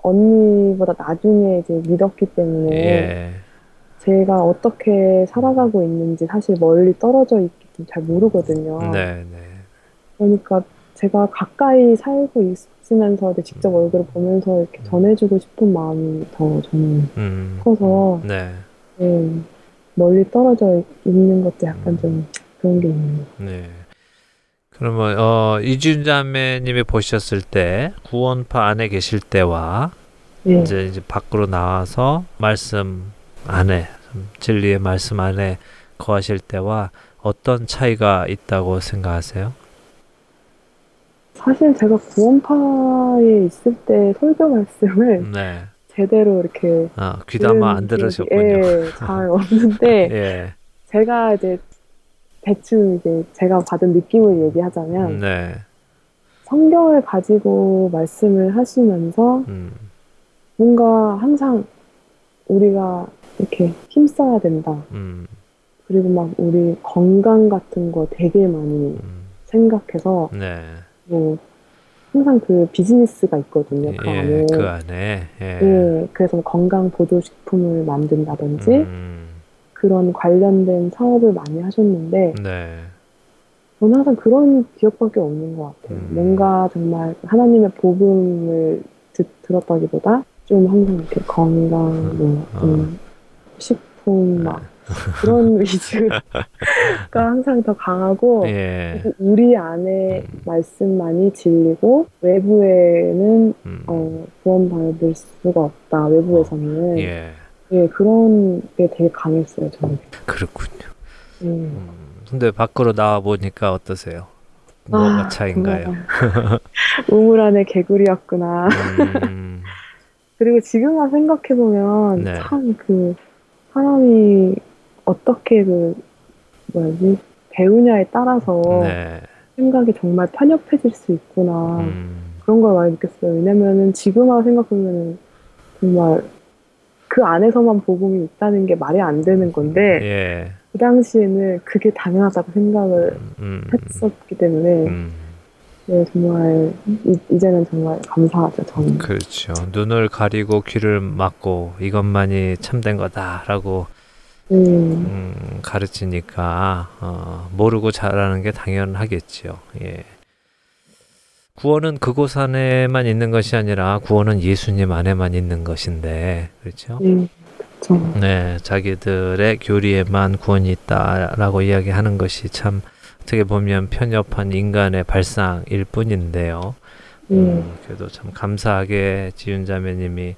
언니보다 나중에 이제 믿었기 때문에 예, 제가 어떻게 살아가고 있는지 사실 멀리 떨어져 있기 때문에 잘 모르거든요. 네, 네, 그러니까 제가 가까이 살고 있으면서 직접 음. 얼굴을 보면서 이렇게 전해주고 싶은 마음이 더 저는 음, 커서 네, 네, 멀리 떨어져 있는 것도 약간 음. 좀 그런 게 있는 것 네. 그러면 어, 이준 자매님이 보셨을 때 구원파 안에 계실 때와. 네. 이제 이제 밖으로 나와서 말씀 안에 좀 진리의 말씀 안에 거하실 때와 어떤 차이가 있다고 생각하세요? 사실 제가 구원파에 있을 때 설교 말씀을 네. 제대로 이렇게 아, 귀담아 안 들으셨군요. 예, 잘 없는데 예. 제가 이제 대충 이제 제가 받은 느낌을 얘기하자면 네. 성경을 가지고 말씀을 하시면서 음. 뭔가 항상 우리가 이렇게 힘써야 된다. 음. 그리고 막 우리 건강 같은 거 되게 많이 음. 생각해서 네. 뭐 항상 그 비즈니스가 있거든요. 그 안에. 예, 그 안에. 예. 예, 그래서 뭐 건강 보조식품을 만든다든지 음. 그런 관련된 사업을 많이 하셨는데 네. 저는 항상 그런 기억밖에 없는 것 같아요. 음. 뭔가 정말 하나님의 복음을 듣, 들었다기보다 좀 항상 이렇게 건강, 뭐, 어. 좀 식품, 막 그런 위주가 항상 더 강하고 예. 우리 안에 음. 말씀만이 진리고 외부에는 음. 어, 구원받을 수가 없다. 외부에서는 예. 예, 그런 게 되게 강했어요. 저는. 그렇군요. 예. 음. 근데 밖으로 나와 보니까 어떠세요? 뭐가 아, 차인가요? 우물 안에 개구리였구나. 음. 그리고 지금 와 생각해 보면 네. 참그 사람이 어떻게 그 뭐지 배우냐에 따라서 네. 생각이 정말 편협해질 수 있구나 음. 그런 걸 많이 느꼈어요. 왜냐면은 지금 와 생각하면 정말 그 안에서만 복음이 있다는 게 말이 안 되는 건데 예. 그 당시에는 그게 당연하다고 생각을 음. 했었기 때문에 음. 네, 정말 이, 이제는 정말 감사하죠 저는. 그렇죠. 눈을 가리고 귀를 막고 이것만이 참된 거다라고 음, 음, 가르치니까 어, 모르고 잘하는 게 당연하겠지요. 예. 구원은 그곳 안에만 있는 것이 아니라 구원은 예수님 안에만 있는 것인데 그렇죠? 음, 그렇죠. 네, 자기들의 교리에만 구원이 있다라고 이야기하는 것이 참 어떻게 보면 편협한 인간의 발상일 뿐인데요. 음, 음, 그래도 참 감사하게 지윤 자매님이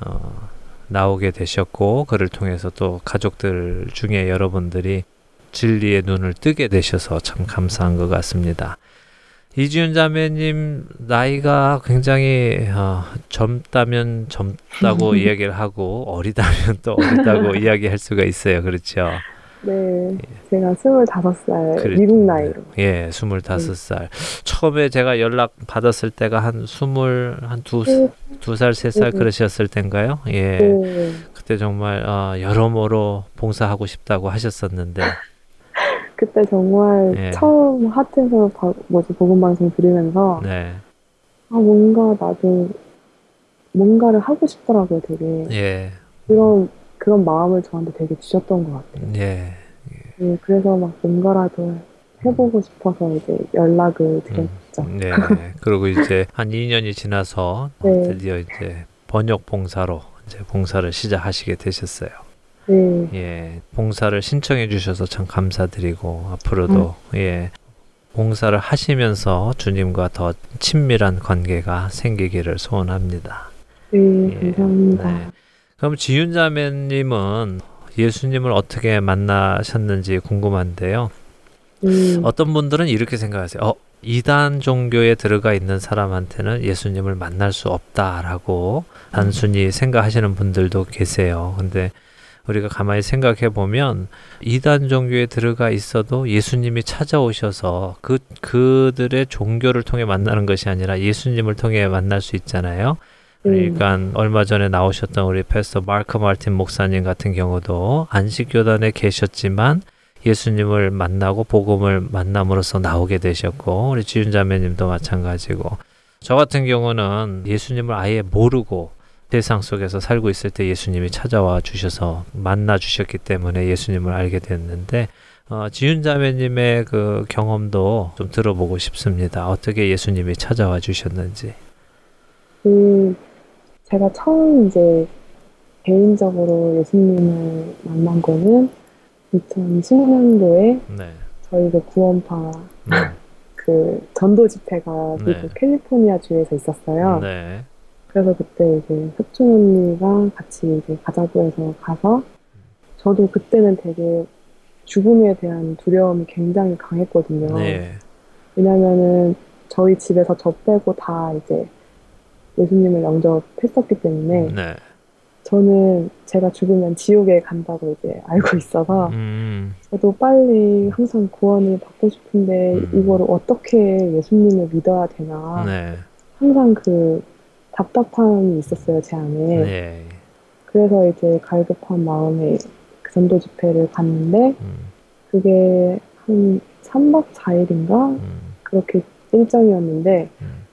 어, 나오게 되셨고 그를 통해서 또 가족들 중에 여러분들이 진리의 눈을 뜨게 되셔서 참 감사한 것 같습니다. 이지윤 자매님 나이가 굉장히 어, 젊다면 젊다고 이야기를 하고 어리다면 또 어리다고 이야기할 수가 있어요. 그렇죠? 네, 제가 스물다섯 살 그래- 미국 나이로. 예, 스물다섯 살. 처음에 제가 연락 받았을 때가 한 스물 한두 네, 두 살, 세살 네. 그러셨을 텐가요? 예. 네, 그때 정말 어, 여러모로 봉사하고 싶다고 하셨었는데, 그때 정말 예. 처음 하트에서 바- 뭐지 복음 방송 들으면서 네, 아 뭔가 나도 뭔가를 하고 싶더라고요. 되게 예, 그런 그런 마음을 저한테 되게 주셨던 것 같아요. 예, 네, 그래서 막 뭔가라도 해보고 싶어서 이제 연락을 드렸죠. 네. 그리고 이제 한 2년이 지나서 네. 드디어 이제 번역 봉사로 이제 봉사를 시작하시게 되셨어요. 네, 예, 봉사를 신청해 주셔서 참 감사드리고 앞으로도 예. 봉사를 하시면서 주님과 더 친밀한 관계가 생기기를 소원합니다. 네, 예, 감사합니다. 네. 그럼 지윤 자매님은 예수님을 어떻게 만나셨는지 궁금한데요. 음, 어떤 분들은 이렇게 생각하세요. 어, 이단 종교에 들어가 있는 사람한테는 예수님을 만날 수 없다라고 단순히 생각하시는 분들도 계세요. 근데 우리가 가만히 생각해 보면 이단 종교에 들어가 있어도 예수님이 찾아오셔서 그 그들의 종교를 통해 만나는 것이 아니라 예수님을 통해 만날 수 있잖아요. 음, 그러니까 얼마 전에 나오셨던 우리 패스터 마크 마틴 목사님 같은 경우도 안식교단에 계셨지만 예수님을 만나고 복음을 만남으로써 나오게 되셨고 우리 지윤 자매님도 마찬가지고 저 같은 경우는 예수님을 아예 모르고 세상 속에서 살고 있을 때 예수님이 찾아와 주셔서 만나 주셨기 때문에 예수님을 알게 됐는데 어, 지윤 자매님의 그 경험도 좀 들어보고 싶습니다. 어떻게 예수님이 찾아와 주셨는지. 그 제가 처음 이제 개인적으로 예수님을 만난 거는 2010년도에 네. 저희 그 구원파 네. 그 전도 집회가 네. 미국 캘리포니아 주에서 있었어요. 네. 그래서 그때 이제 흑준 언니가 같이 이제 가자고 해서 가서 저도 그때는 되게 죽음에 대한 두려움이 굉장히 강했거든요. 네. 왜냐면은 저희 집에서 저 빼고 다 이제 예수님을 영접했었기 때문에 네. 저는 제가 죽으면 지옥에 간다고 이제 알고 있어서 음. 저도 빨리 항상 구원을 받고 싶은데 음. 이거를 어떻게 예수님을 믿어야 되나 네. 항상 그 답답함이 있었어요 제 안에 네. 그래서 이제 갈급한 마음에 그 전도 집회를 갔는데 음. 그게 한 3박 4일인가 음. 그렇게 일정이었는데 음.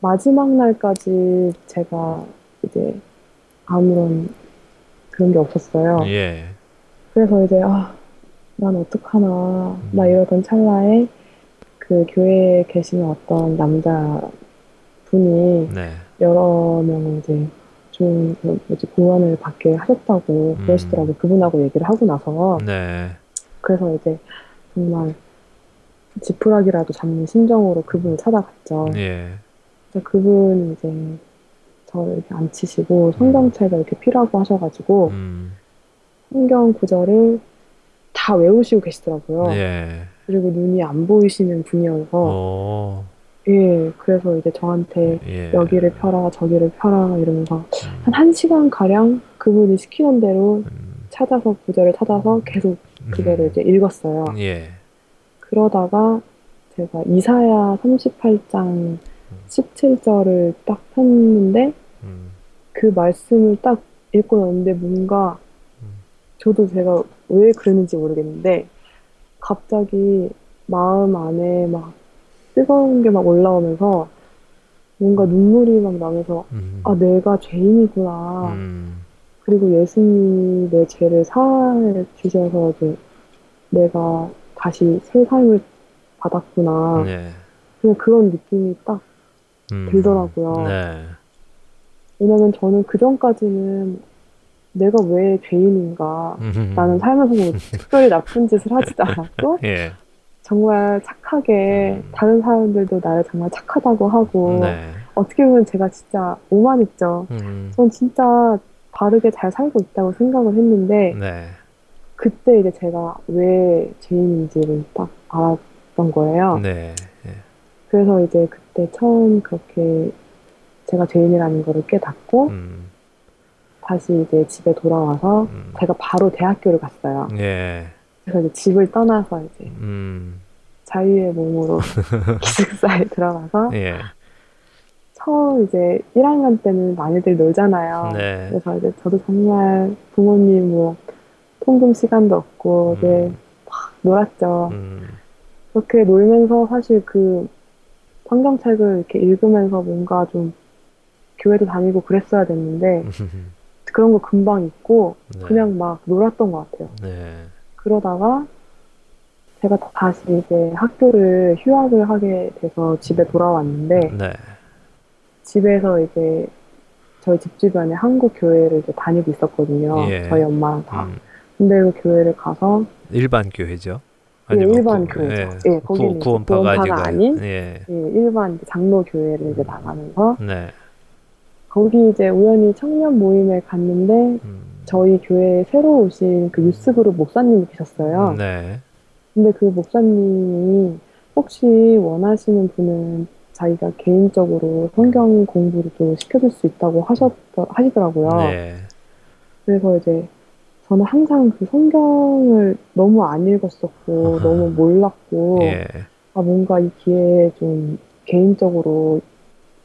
마지막 날까지 제가 이제 아무런 그런 게 없었어요. 예. 그래서 이제 아, 난 어떡하나 막 이러던 찰나에 그 교회에 계시는 어떤 남자 분이 네. 여러 명을 이제 좀그 뭐지 구원을 받게 하셨다고 음. 그러시더라고요. 그분하고 얘기를 하고 나서 네. 그래서 이제 정말 지푸라기라도 잡는 심정으로 그분을 찾아갔죠. 예. 그분이 이제 저를 이렇게 앉히시고 성경책을 이렇게 피라고 하셔가지고 음. 성경 구절을 다 외우시고 계시더라고요. 예. 그리고 눈이 안 보이시는 분이어서 오. 예 그래서 이제 저한테 예. 여기를 펴라 저기를 펴라 이러면서 음. 한 1시간 가량 그분이 시키는 대로 음. 찾아서 구절을 찾아서 계속 그거를 이제 읽었어요. 예. 그러다가 제가 이사야 38장 17절을 딱 폈는데 음. 그 말씀을 딱 읽고 났는데 뭔가 음. 저도 제가 왜 그랬는지 모르겠는데 갑자기 마음 안에 막 뜨거운 게 막 올라오면서 뭔가 눈물이 막 나면서 음. 아 내가 죄인이구나 음. 그리고 예수님이 내 죄를 사해 주셔서 이제 내가 다시 새 삶을 받았구나 네. 그냥 그런 느낌이 딱 음. 들더라고요. 네. 왜냐면 저는 그 전까지는 내가 왜 죄인인가 음. 나는 살면서 뭐 특별히 나쁜 짓을 하지도 않았고 예. 정말 착하게 음. 다른 사람들도 나를 정말 착하다고 하고 네. 어떻게 보면 제가 진짜 오만했죠. 음. 전 진짜 바르게 잘 살고 있다고 생각을 했는데 네. 그때 이제 제가 왜 죄인인지를 딱 알았던 거예요. 네. 예. 그래서 이제 그때 처음 그렇게 제가 죄인이라는 거를 깨닫고 음. 다시 이제 집에 돌아와서 음. 제가 바로 대학교를 갔어요. 예. 그래서 이제 집을 떠나서 이제 음. 자유의 몸으로 기숙사에 들어가서 예. 처음 이제 1학년 때는 많이들 놀잖아요. 네. 그래서 이제 저도 정말 부모님 뭐 통금 시간도 없고 이제 음. 막 놀았죠. 음. 그렇게 놀면서 사실 그 성경책을 이렇게 읽으면서 뭔가 좀 교회도 다니고 그랬어야 됐는데 그런 거 금방 잊고 네. 그냥 막 놀았던 것 같아요. 네. 그러다가 제가 다시 이제 학교를 휴학을 하게 돼서 집에 돌아왔는데 네. 집에서 이제 저희 집 주변에 한국 교회를 이제 다니고 있었거든요. 예. 저희 엄마랑 다. 음. 근데 그 교회를 가서 일반 교회죠. 예, 일반 구- 교회죠. 예. 예, 거기는 구, 아니고 아닌 예. 예, 일반 장로 교회를 이제 나가면서 네. 거기 이제 우연히 청년 모임에 갔는데 음. 저희 교회에 새로 오신 그 유스그룹 목사님이 계셨어요. 네. 근데 그 목사님이 혹시 원하시는 분은 자기가 개인적으로 성경 공부를 또 시켜줄 수 있다고 하셨, 하시더라고요. 네. 그래서 이제 저는 항상 그 성경을 너무 안 읽었었고, 아하. 너무 몰랐고, 예. 아, 뭔가 이 기회에 좀 개인적으로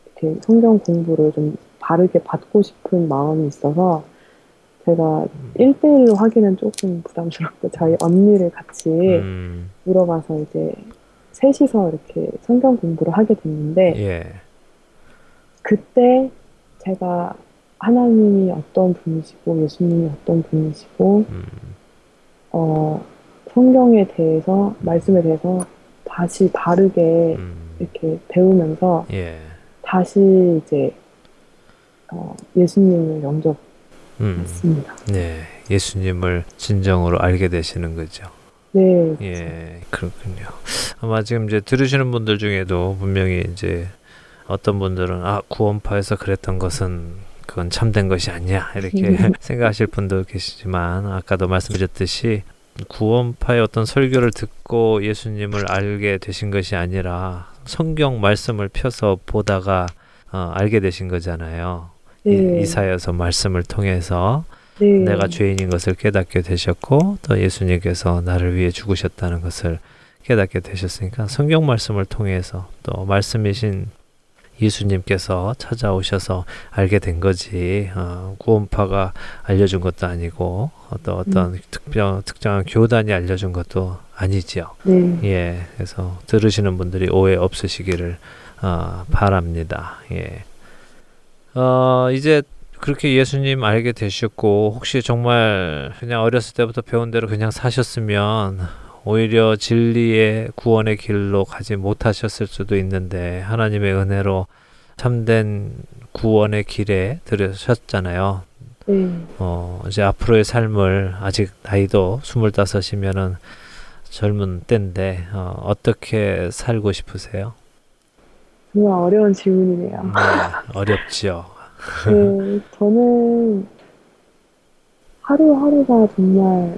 이렇게 성경 공부를 좀 바르게 받고 싶은 마음이 있어서 제가 1대1로 하기는 조금 부담스럽고 저희 언니를 같이 음. 물어봐서 이제 셋이서 이렇게 성경 공부를 하게 됐는데 예. 그때 제가 하나님이 어떤 분이시고 예수님이 어떤 분이시고 음. 어, 성경에 대해서 말씀에 대해서 다시 바르게 음. 이렇게 배우면서 예. 다시 이제 어, 예수님을 영접 음. 네. 예수님을 진정으로 알게 되시는 거죠. 네, 예, 그렇군요. 아마 지금 이제 들으시는 분들 중에도 분명히 이제 어떤 분들은 아 구원파에서 그랬던 것은 그건 참된 것이 아니야 이렇게 생각하실 분도 계시지만 아까도 말씀드렸듯이 구원파의 어떤 설교를 듣고 예수님을 알게 되신 것이 아니라 성경 말씀을 펴서 보다가 어, 알게 되신 거잖아요. 네, 이, 이사여서 말씀을 통해서 네, 내가 죄인인 것을 깨닫게 되셨고 또 예수님께서 나를 위해 죽으셨다는 것을 깨닫게 되셨으니까 성경 말씀을 통해서 또 말씀이신 예수님께서 찾아오셔서 알게 된 거지 어, 구원파가 알려준 것도 아니고 어떤 어떤 특별 특정한 교단이 알려준 것도 아니지요. 네, 예, 그래서 들으시는 분들이 오해 없으시기를 어, 바랍니다. 예. 어, 이제 그렇게 예수님 알게 되셨고 혹시 정말 그냥 어렸을 때부터 배운 대로 그냥 사셨으면 오히려 진리의 구원의 길로 가지 못하셨을 수도 있는데 하나님의 은혜로 참된 구원의 길에 들으셨잖아요. 네. 어, 이제 앞으로의 삶을 아직 나이도 스물다섯이면은 젊은 때인데 어, 어떻게 살고 싶으세요? 정말 어려운 질문이네요. 네, 어렵지요. 네, 저는 하루하루가 정말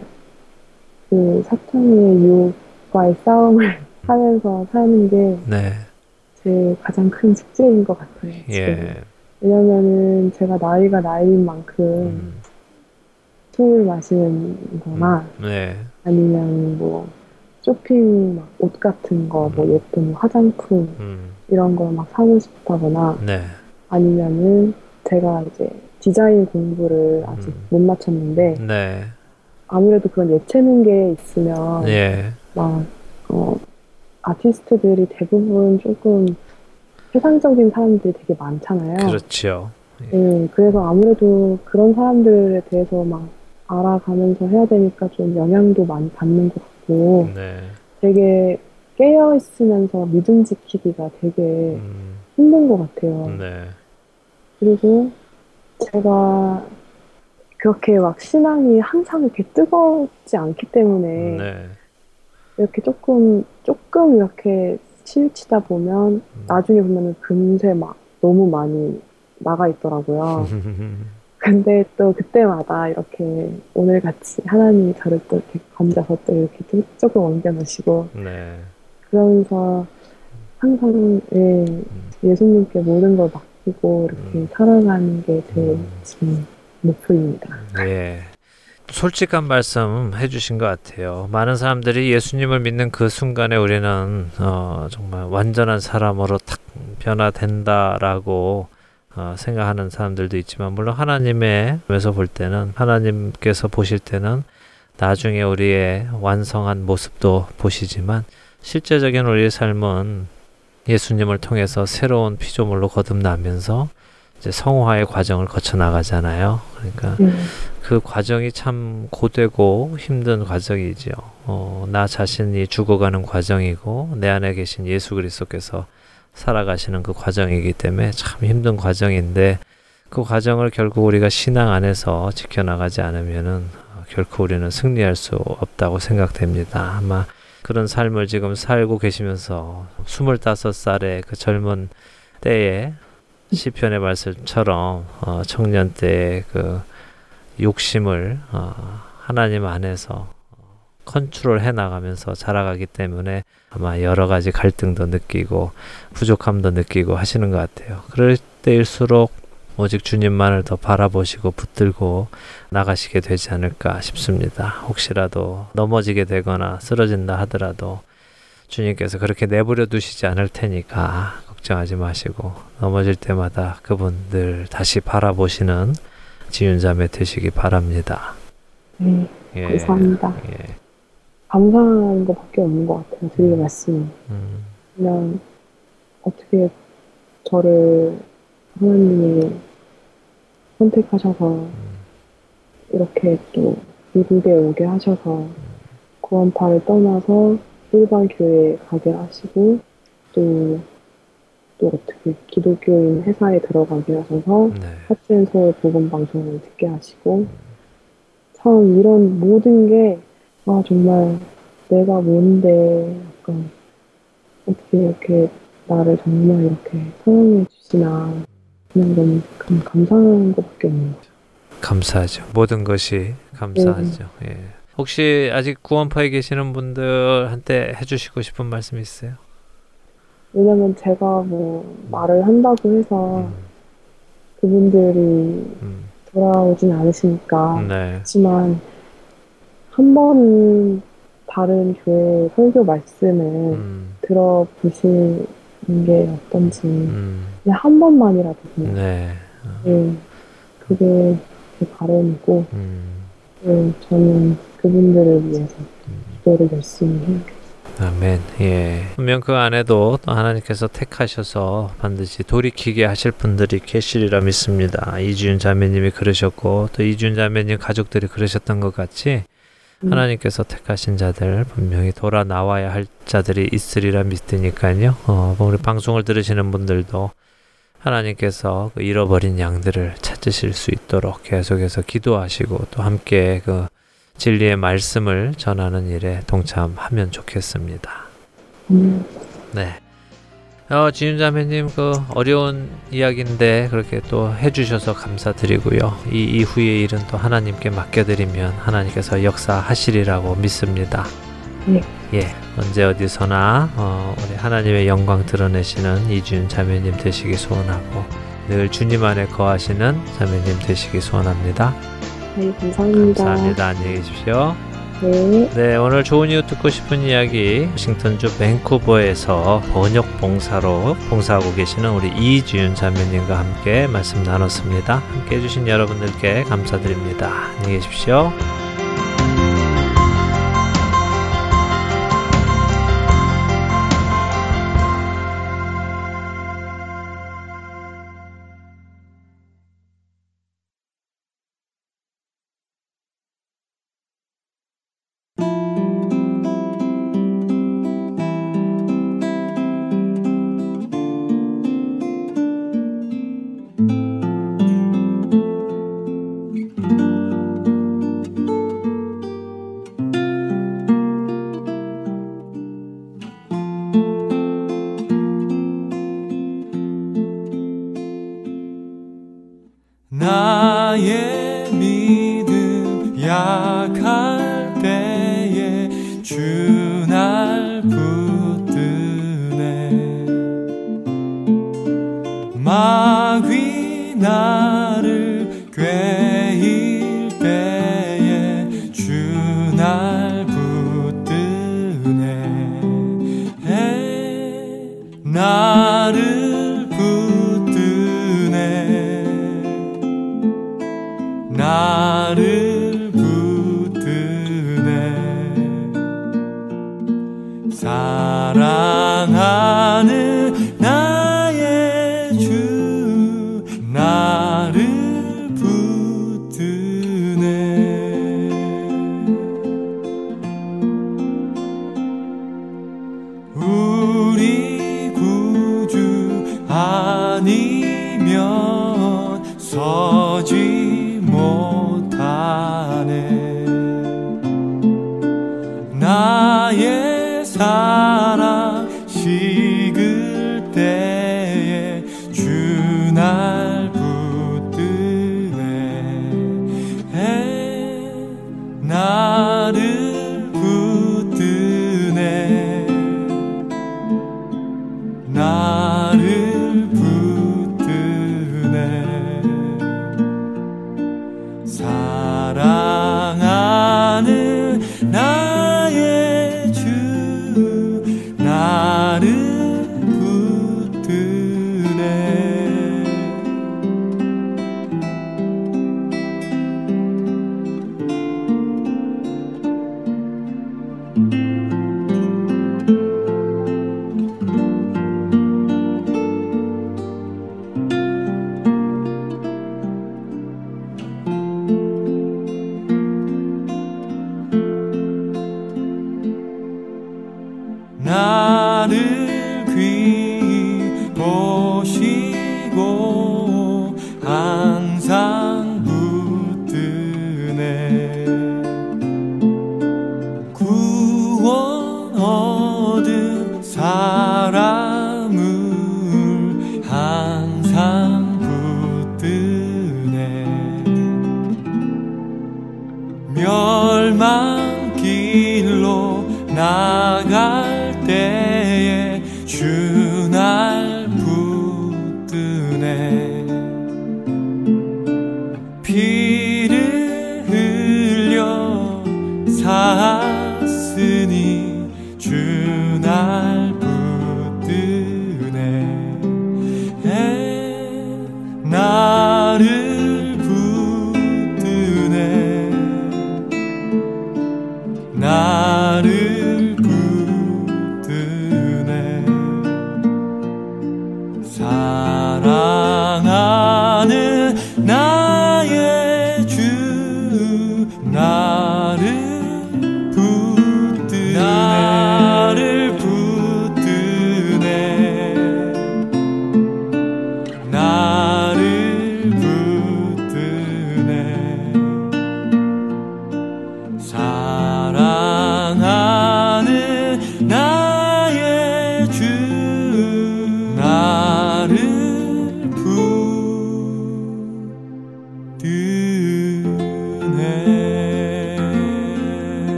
그 사탄의 유혹과의 싸움을 하면서 사는 게 네, 제 가장 큰 숙제인 것 같아요. 예, 왜냐면은 제가 나이가 나이인 만큼 음, 술을 마시는 거나 네, 아니면 뭐 쇼핑 막 옷 같은 거, 뭐 예쁜 화장품 음, 이런 걸 막 사고 싶다거나 네, 아니면은 제가 이제 디자인 공부를 아직 음. 못 마쳤는데 네. 아무래도 그런 예체능 게 있으면 예. 막 어, 아티스트들이 대부분 조금 세상적인 사람들이 되게 많잖아요. 그렇죠. 네, 그래서 아무래도 그런 사람들에 대해서 막 알아가면서 해야 되니까 좀 영향도 많이 받는 것 같고 네. 되게 깨어 있으면서 믿음 지키기가 되게 음, 힘든 것 같아요. 네. 그리고 제가 그렇게 막 신앙이 항상 이렇게 뜨겁지 않기 때문에 네. 이렇게 조금 조금 이렇게 치우치다 보면 음. 나중에 보면은 금세 막 너무 많이 나가 있더라고요. 근데 또 그때마다 이렇게 오늘 같이 하나님이 저를 또 이렇게 건져서 또 이렇게 좀 조금 옮겨 놓으시고 네. 그러면서 항상 예, 예수님께 모든 걸 맡기고 이렇게 음. 살아가는 게제 음. 지금 목표입니다. 예. 솔직한 말씀 해주신 것 같아요. 많은 사람들이 예수님을 믿는 그 순간에 우리는 어, 정말 완전한 사람으로 탁 변화된다라고 어, 생각하는 사람들도 있지만 물론 하나님의 에서 볼 때는 하나님께서 보실 때는 나중에 우리의 완성한 모습도 보시지만 실제적인 우리의 삶은 예수님을 통해서 새로운 피조물로 거듭나면서 이제 성화의 과정을 거쳐 나가잖아요. 그러니까 음, 그 과정이 참 고되고 힘든 과정이지요. 어, 나 자신이 죽어가는 과정이고 내 안에 계신 예수 그리스도께서 살아가시는 그 과정이기 때문에 참 힘든 과정인데 그 과정을 결국 우리가 신앙 안에서 지켜나가지 않으면은 어, 결코 우리는 승리할 수 없다고 생각됩니다. 아마 그런 삶을 지금 살고 계시면서 25살의 그 젊은 때에 시편의 말씀처럼 어, 청년 때의 그 욕심을 어, 하나님 안에서 어, 컨트롤 해 나가면서 자라가기 때문에 아마 여러 가지 갈등도 느끼고 부족함도 느끼고 하시는 것 같아요. 그럴 때일수록 오직 주님만을 더 바라보시고 붙들고 나가시게 되지 않을까 싶습니다. 혹시라도 넘어지게 되거나 쓰러진다 하더라도 주님께서 그렇게 내버려 두시지 않을 테니까 걱정하지 마시고 넘어질 때마다 그분들 다시 바라보시는 지윤자매 되시기 바랍니다. 네, 예. 감사합니다. 예. 감사한 것밖에 없는 것 같아요. 드릴 말씀은 음, 그냥 어떻게 저를 하나님이 선택하셔서 이렇게 또 미국에 오게 하셔서 구원파를 떠나서 일반 교회에 가게 하시고 또, 또 어떻게 기독교인 회사에 들어가게 하셔서 네. 하트앤 서울 복음 방송을 듣게 하시고 참 이런 모든 게 아, 정말 내가 뭔데 약간 어떻게 이렇게 나를 정말 이렇게 사랑해 주시나 그냥 너무 감- 감사한 것밖에 없는 것 같아요. 감사하죠. 모든 것이 감사하죠. 예. 혹시 아직 구원파에 계시는 분들한테 해주시고 싶은 말씀 있어요? 왜냐면 제가 뭐 말을 한다고 해서 음, 그분들이 음, 돌아오진 않으시니까 네. 그렇지만 한 번은 다른 교회 설교 말씀을 음, 들어보시 는게 어떤지 음, 그냥 한 번만이라도 그냥 네. 네, 그게 제 바람이고 음, 네, 저는 그분들을 위해서 음. 기도를 열심히 해요. 아멘. 예. 분명 그 안에도 또 하나님께서 택하셔서 반드시 돌이키게 하실 분들이 계시리라 믿습니다. 이주윤 자매님이 그러셨고 또 이주윤 자매님 가족들이 그러셨던 것 같이 음. 하나님께서 택하신 자들 분명히 돌아 나와야 할 자들이 있으리라 믿으니까요. 어, 뭐 우리 방송을 들으시는 분들도 하나님께서 그 잃어버린 양들을 찾으실 수 있도록 계속해서 기도하시고 또 함께 그 진리의 말씀을 전하는 일에 동참하면 좋겠습니다. 음, 네. 어, 지윤 자매님 그 어려운 이야기인데 그렇게 또 해주셔서 감사드리고요. 이 이후의 일은 또 하나님께 맡겨드리면 하나님께서 역사하시리라고 믿습니다. 네. 예, 언제 어디서나 어, 우리 하나님의 영광 드러내시는 이준 자매님 되시기 소원하고 늘 주님 안에 거하시는 자매님 되시기 소원합니다. 네, 감사합니다. 감사합니다. 안녕히 계십시오. 네. 네, 오늘 좋은 이유 듣고 싶은 이야기 워싱턴주 밴쿠버에서 번역 봉사로 봉사하고 계시는 우리 이지윤 자매님과 함께 말씀 나눴습니다. 함께 해주신 여러분들께 감사드립니다. 안녕히 계십시오. care.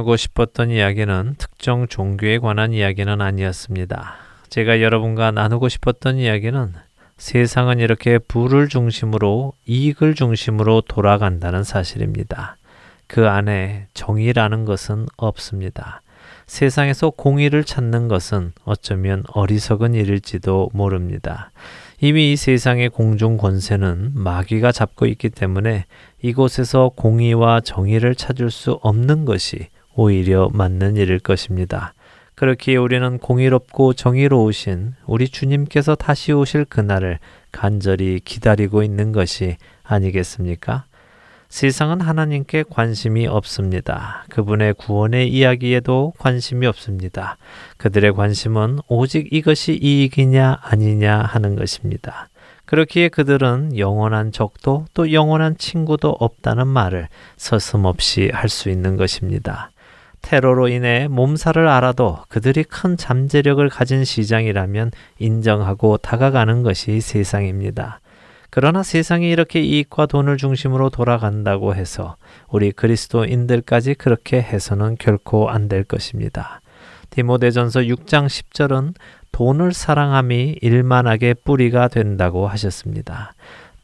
나누고 싶었던 이야기는 특정 종교에 관한 이야기는 아니었습니다. 제가 여러분과 나누고 싶었던 이야기는 세상은 이렇게 부를 중심으로 이익을 중심으로 돌아간다는 사실입니다. 그 안에 정의라는 것은 없습니다. 세상에서 공의를 찾는 것은 어쩌면 어리석은 일일지도 모릅니다. 이미 이 세상의 공중 권세는 마귀가 잡고 있기 때문에 이곳에서 공의와 정의를 찾을 수 없는 것이 오히려 맞는 일일 것입니다. 그렇기에 우리는 공의롭고 정의로우신 우리 주님께서 다시 오실 그날을 간절히 기다리고 있는 것이 아니겠습니까? 세상은 하나님께 관심이 없습니다. 그분의 구원의 이야기에도 관심이 없습니다. 그들의 관심은 오직 이것이 이익이냐 아니냐 하는 것입니다. 그렇기에 그들은 영원한 적도 또 영원한 친구도 없다는 말을 서슴없이 할 수 있는 것입니다. 테러로 인해 몸살을 알아도 그들이 큰 잠재력을 가진 시장이라면 인정하고 다가가는 것이 세상입니다. 그러나 세상이 이렇게 이익과 돈을 중심으로 돌아간다고 해서 우리 그리스도인들까지 그렇게 해서는 결코 안 될 것입니다. 디모데전서 6장 10절은 돈을 사랑함이 일만하게 뿌리가 된다고 하셨습니다.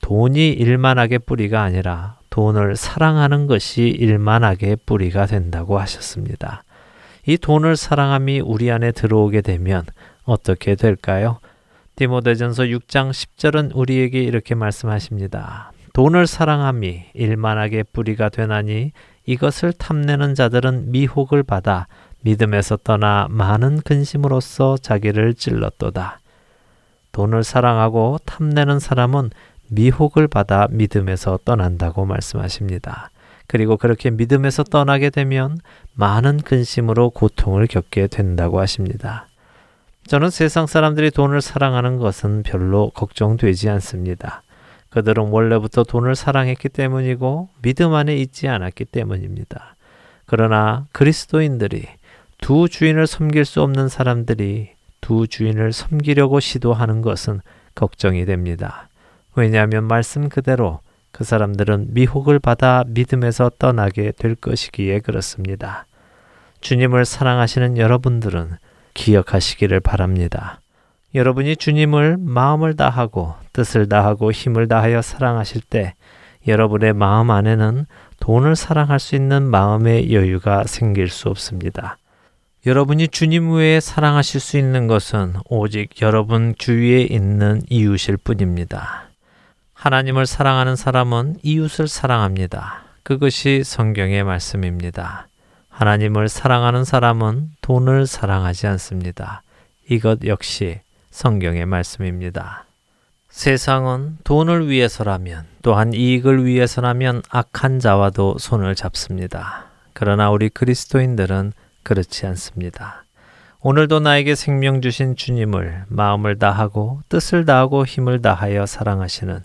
돈이 일만하게 뿌리가 아니라 돈을 사랑하는 것이 일만하게 뿌리가 된다고 하셨습니다. 이 돈을 사랑함이 우리 안에 들어오게 되면 어떻게 될까요? 디모데전서 6장 10절은 우리에게 이렇게 말씀하십니다. 돈을 사랑함이 일만하게 뿌리가 되나니 이것을 탐내는 자들은 미혹을 받아 믿음에서 떠나 많은 근심으로써 자기를 찔렀도다. 돈을 사랑하고 탐내는 사람은 미혹을 받아 믿음에서 떠난다고 말씀하십니다. 그리고 그렇게 믿음에서 떠나게 되면 많은 근심으로 고통을 겪게 된다고 하십니다. 저는 세상 사람들이 돈을 사랑하는 것은 별로 걱정되지 않습니다. 그들은 원래부터 돈을 사랑했기 때문이고 믿음 안에 있지 않았기 때문입니다. 그러나 그리스도인들이 두 주인을 섬길 수 없는 사람들이 두 주인을 섬기려고 시도하는 것은 걱정이 됩니다. 왜냐하면 말씀 그대로 그 사람들은 미혹을 받아 믿음에서 떠나게 될 것이기에 그렇습니다. 주님을 사랑하시는 여러분들은 기억하시기를 바랍니다. 여러분이 주님을 마음을 다하고 뜻을 다하고 힘을 다하여 사랑하실 때 여러분의 마음 안에는 돈을 사랑할 수 있는 마음의 여유가 생길 수 없습니다. 여러분이 주님 외에 사랑하실 수 있는 것은 오직 여러분 주위에 있는 이웃일 뿐입니다. 하나님을 사랑하는 사람은 이웃을 사랑합니다. 그것이 성경의 말씀입니다. 하나님을 사랑하는 사람은 돈을 사랑하지 않습니다. 이것 역시 성경의 말씀입니다. 세상은 돈을 위해서라면 또한 이익을 위해서라면 악한 자와도 손을 잡습니다. 그러나 우리 그리스도인들은 그렇지 않습니다. 오늘도 나에게 생명 주신 주님을 마음을 다하고 뜻을 다하고 힘을 다하여 사랑하시는